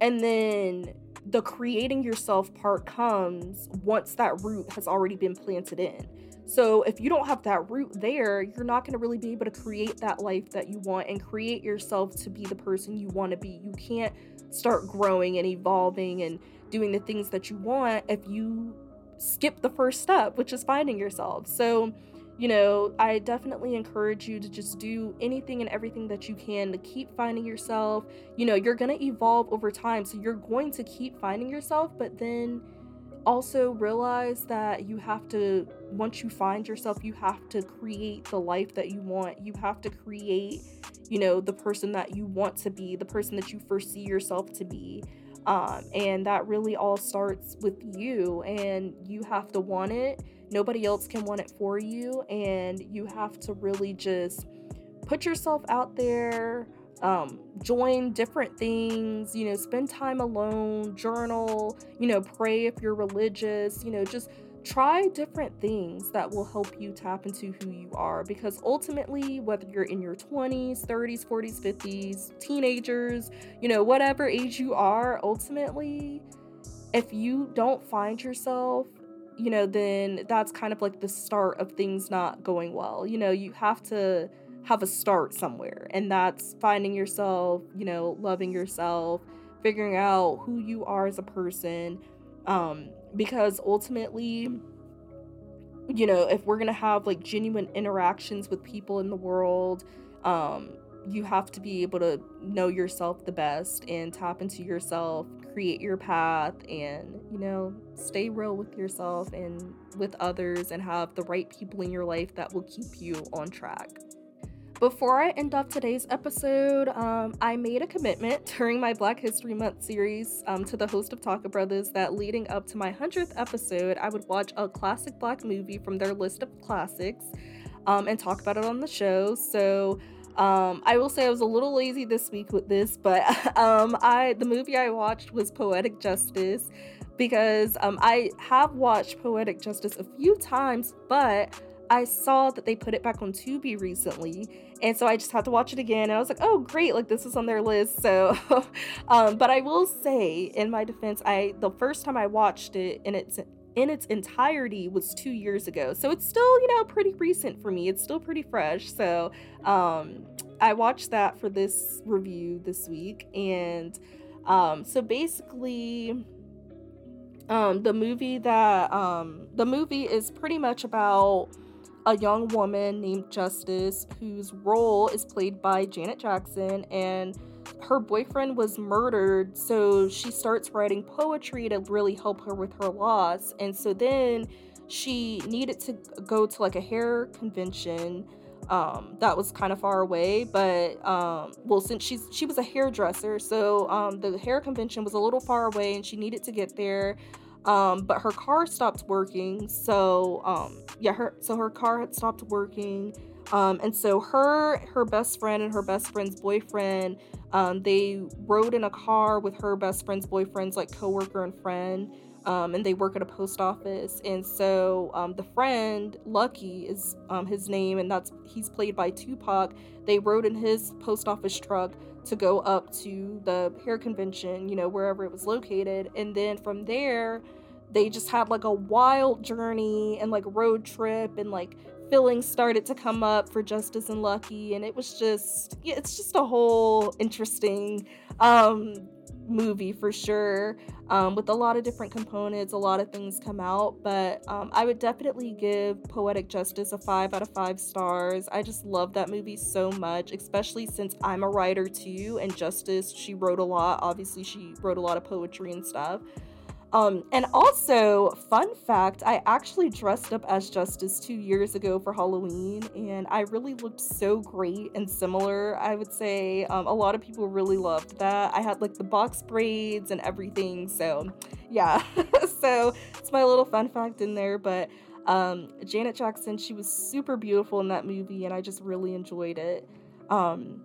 And then the creating yourself part comes once that root has already been planted in. So if you don't have that root there, you're not going to really be able to create that life that you want and create yourself to be the person you want to be. You can't start growing and evolving and doing the things that you want if you skip the first step, which is finding yourself. So you know, I definitely encourage you to just do anything and everything that you can to keep finding yourself. You know, you're going to evolve over time, so you're going to keep finding yourself, but then also realize that you have to once you find yourself you have to create the life that you want. You have to create you know the person that you want to be the person that you foresee yourself to be. Um, and that really all starts with you and you have to want it Nobody else can want it for you, and you have to really just put yourself out there, um, join different things, you know, spend time alone, journal, you know, pray if you're religious, you know, just try different things that will help you tap into who you are because ultimately whether you're in your 20s 30s 40s 50s teenagers you know whatever age you are ultimately if you don't find yourself you know, then that's kind of like the start of things not going well. You know, you have to have a start somewhere, and that's finding yourself, you know, loving yourself, figuring out who you are as a person. Um, because ultimately, you know, if we're gonna have like genuine interactions with people in the world, um, you have to be able to know yourself the best and tap into yourself, create your path, and, you know, stay real with yourself and with others and have the right people in your life that will keep you on track. Before I end off today's episode, um, I made a commitment (laughs) during my Black History Month series um, to the host of Talka Brothers that leading up to my 100th episode, I would watch a classic black movie from their list of classics um, and talk about it on the show. So um, I will say I was a little lazy this week with this, but (laughs) um, I the movie I watched was Poetic Justice because um, I have watched Poetic Justice a few times, but I saw that they put it back on Tubi recently, and so I just had to watch it again. And I was like, "Oh, great! Like this is on their list." (laughs) So, um, but I will say, in my defense, I the first time I watched it in its in its entirety was two years ago. So it's still, you know, pretty recent for me. It's still pretty fresh. So um, I watched that for this review this week. And um, so basically, um, the movie that um, the movie is pretty much about a young woman named Justice whose role is played by Janet Jackson and her boyfriend was murdered so she starts writing poetry to really help her with her loss and so then she needed to go to like a hair convention um, that was kind of far away but um, well since she's she was a hairdresser so um, the hair convention was a little far away and she needed to get there um, but her car stopped working. So um, yeah, her so her car had stopped working. Um, and so her her best friend and her best friend's boyfriend um, they rode in a car with her best friend's boyfriend's like coworker and friend um, and they work at a post office and so um, the friend lucky is um, his name and that's he's played by tupac they rode in his post office truck to go up to the hair convention, you know, wherever it was located. And then from there, they just had like a wild journey and like road trip and like feelings started to come up for Justice and Lucky and it was just yeah, it's just a whole interesting um movie for sure um, with a lot of different components a lot of things come out but um, i would definitely give poetic justice a five out of five stars. I just love that movie so much especially since i'm a writer too and justice she wrote a lot. Obviously she wrote a lot of poetry and stuff um, and also, fun fact, I actually dressed up as Justice two years ago for Halloween, and I really looked so great and similar. I would say um, a lot of people really loved that. I had like the box braids and everything, so yeah. (laughs) so it's my little fun fact in there, but um, Janet Jackson, she was super beautiful in that movie, and I just really enjoyed it. Um,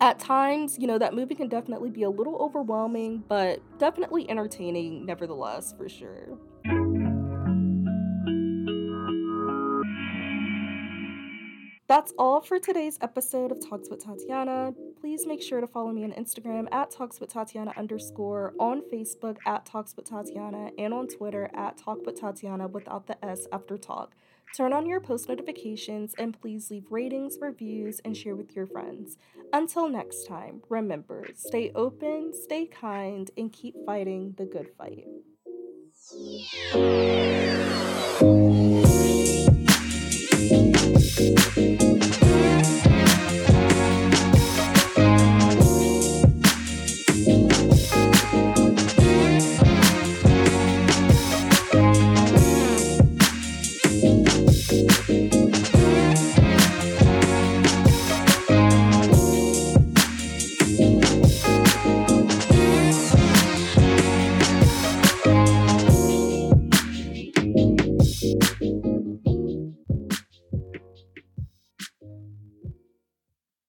at times, you know, that movie can definitely be a little overwhelming, but definitely entertaining nevertheless, for sure. That's all for today's episode of Talks with Tatyana. Please make sure to follow me on Instagram at Talks with Tatyana underscore, on Facebook at Talks with Tatyana, and on Twitter at Talk with Tatyana without the S after talk. Turn on your post notifications and please leave ratings, reviews, and share with your friends. Until next time, remember stay open, stay kind, and keep fighting the good fight.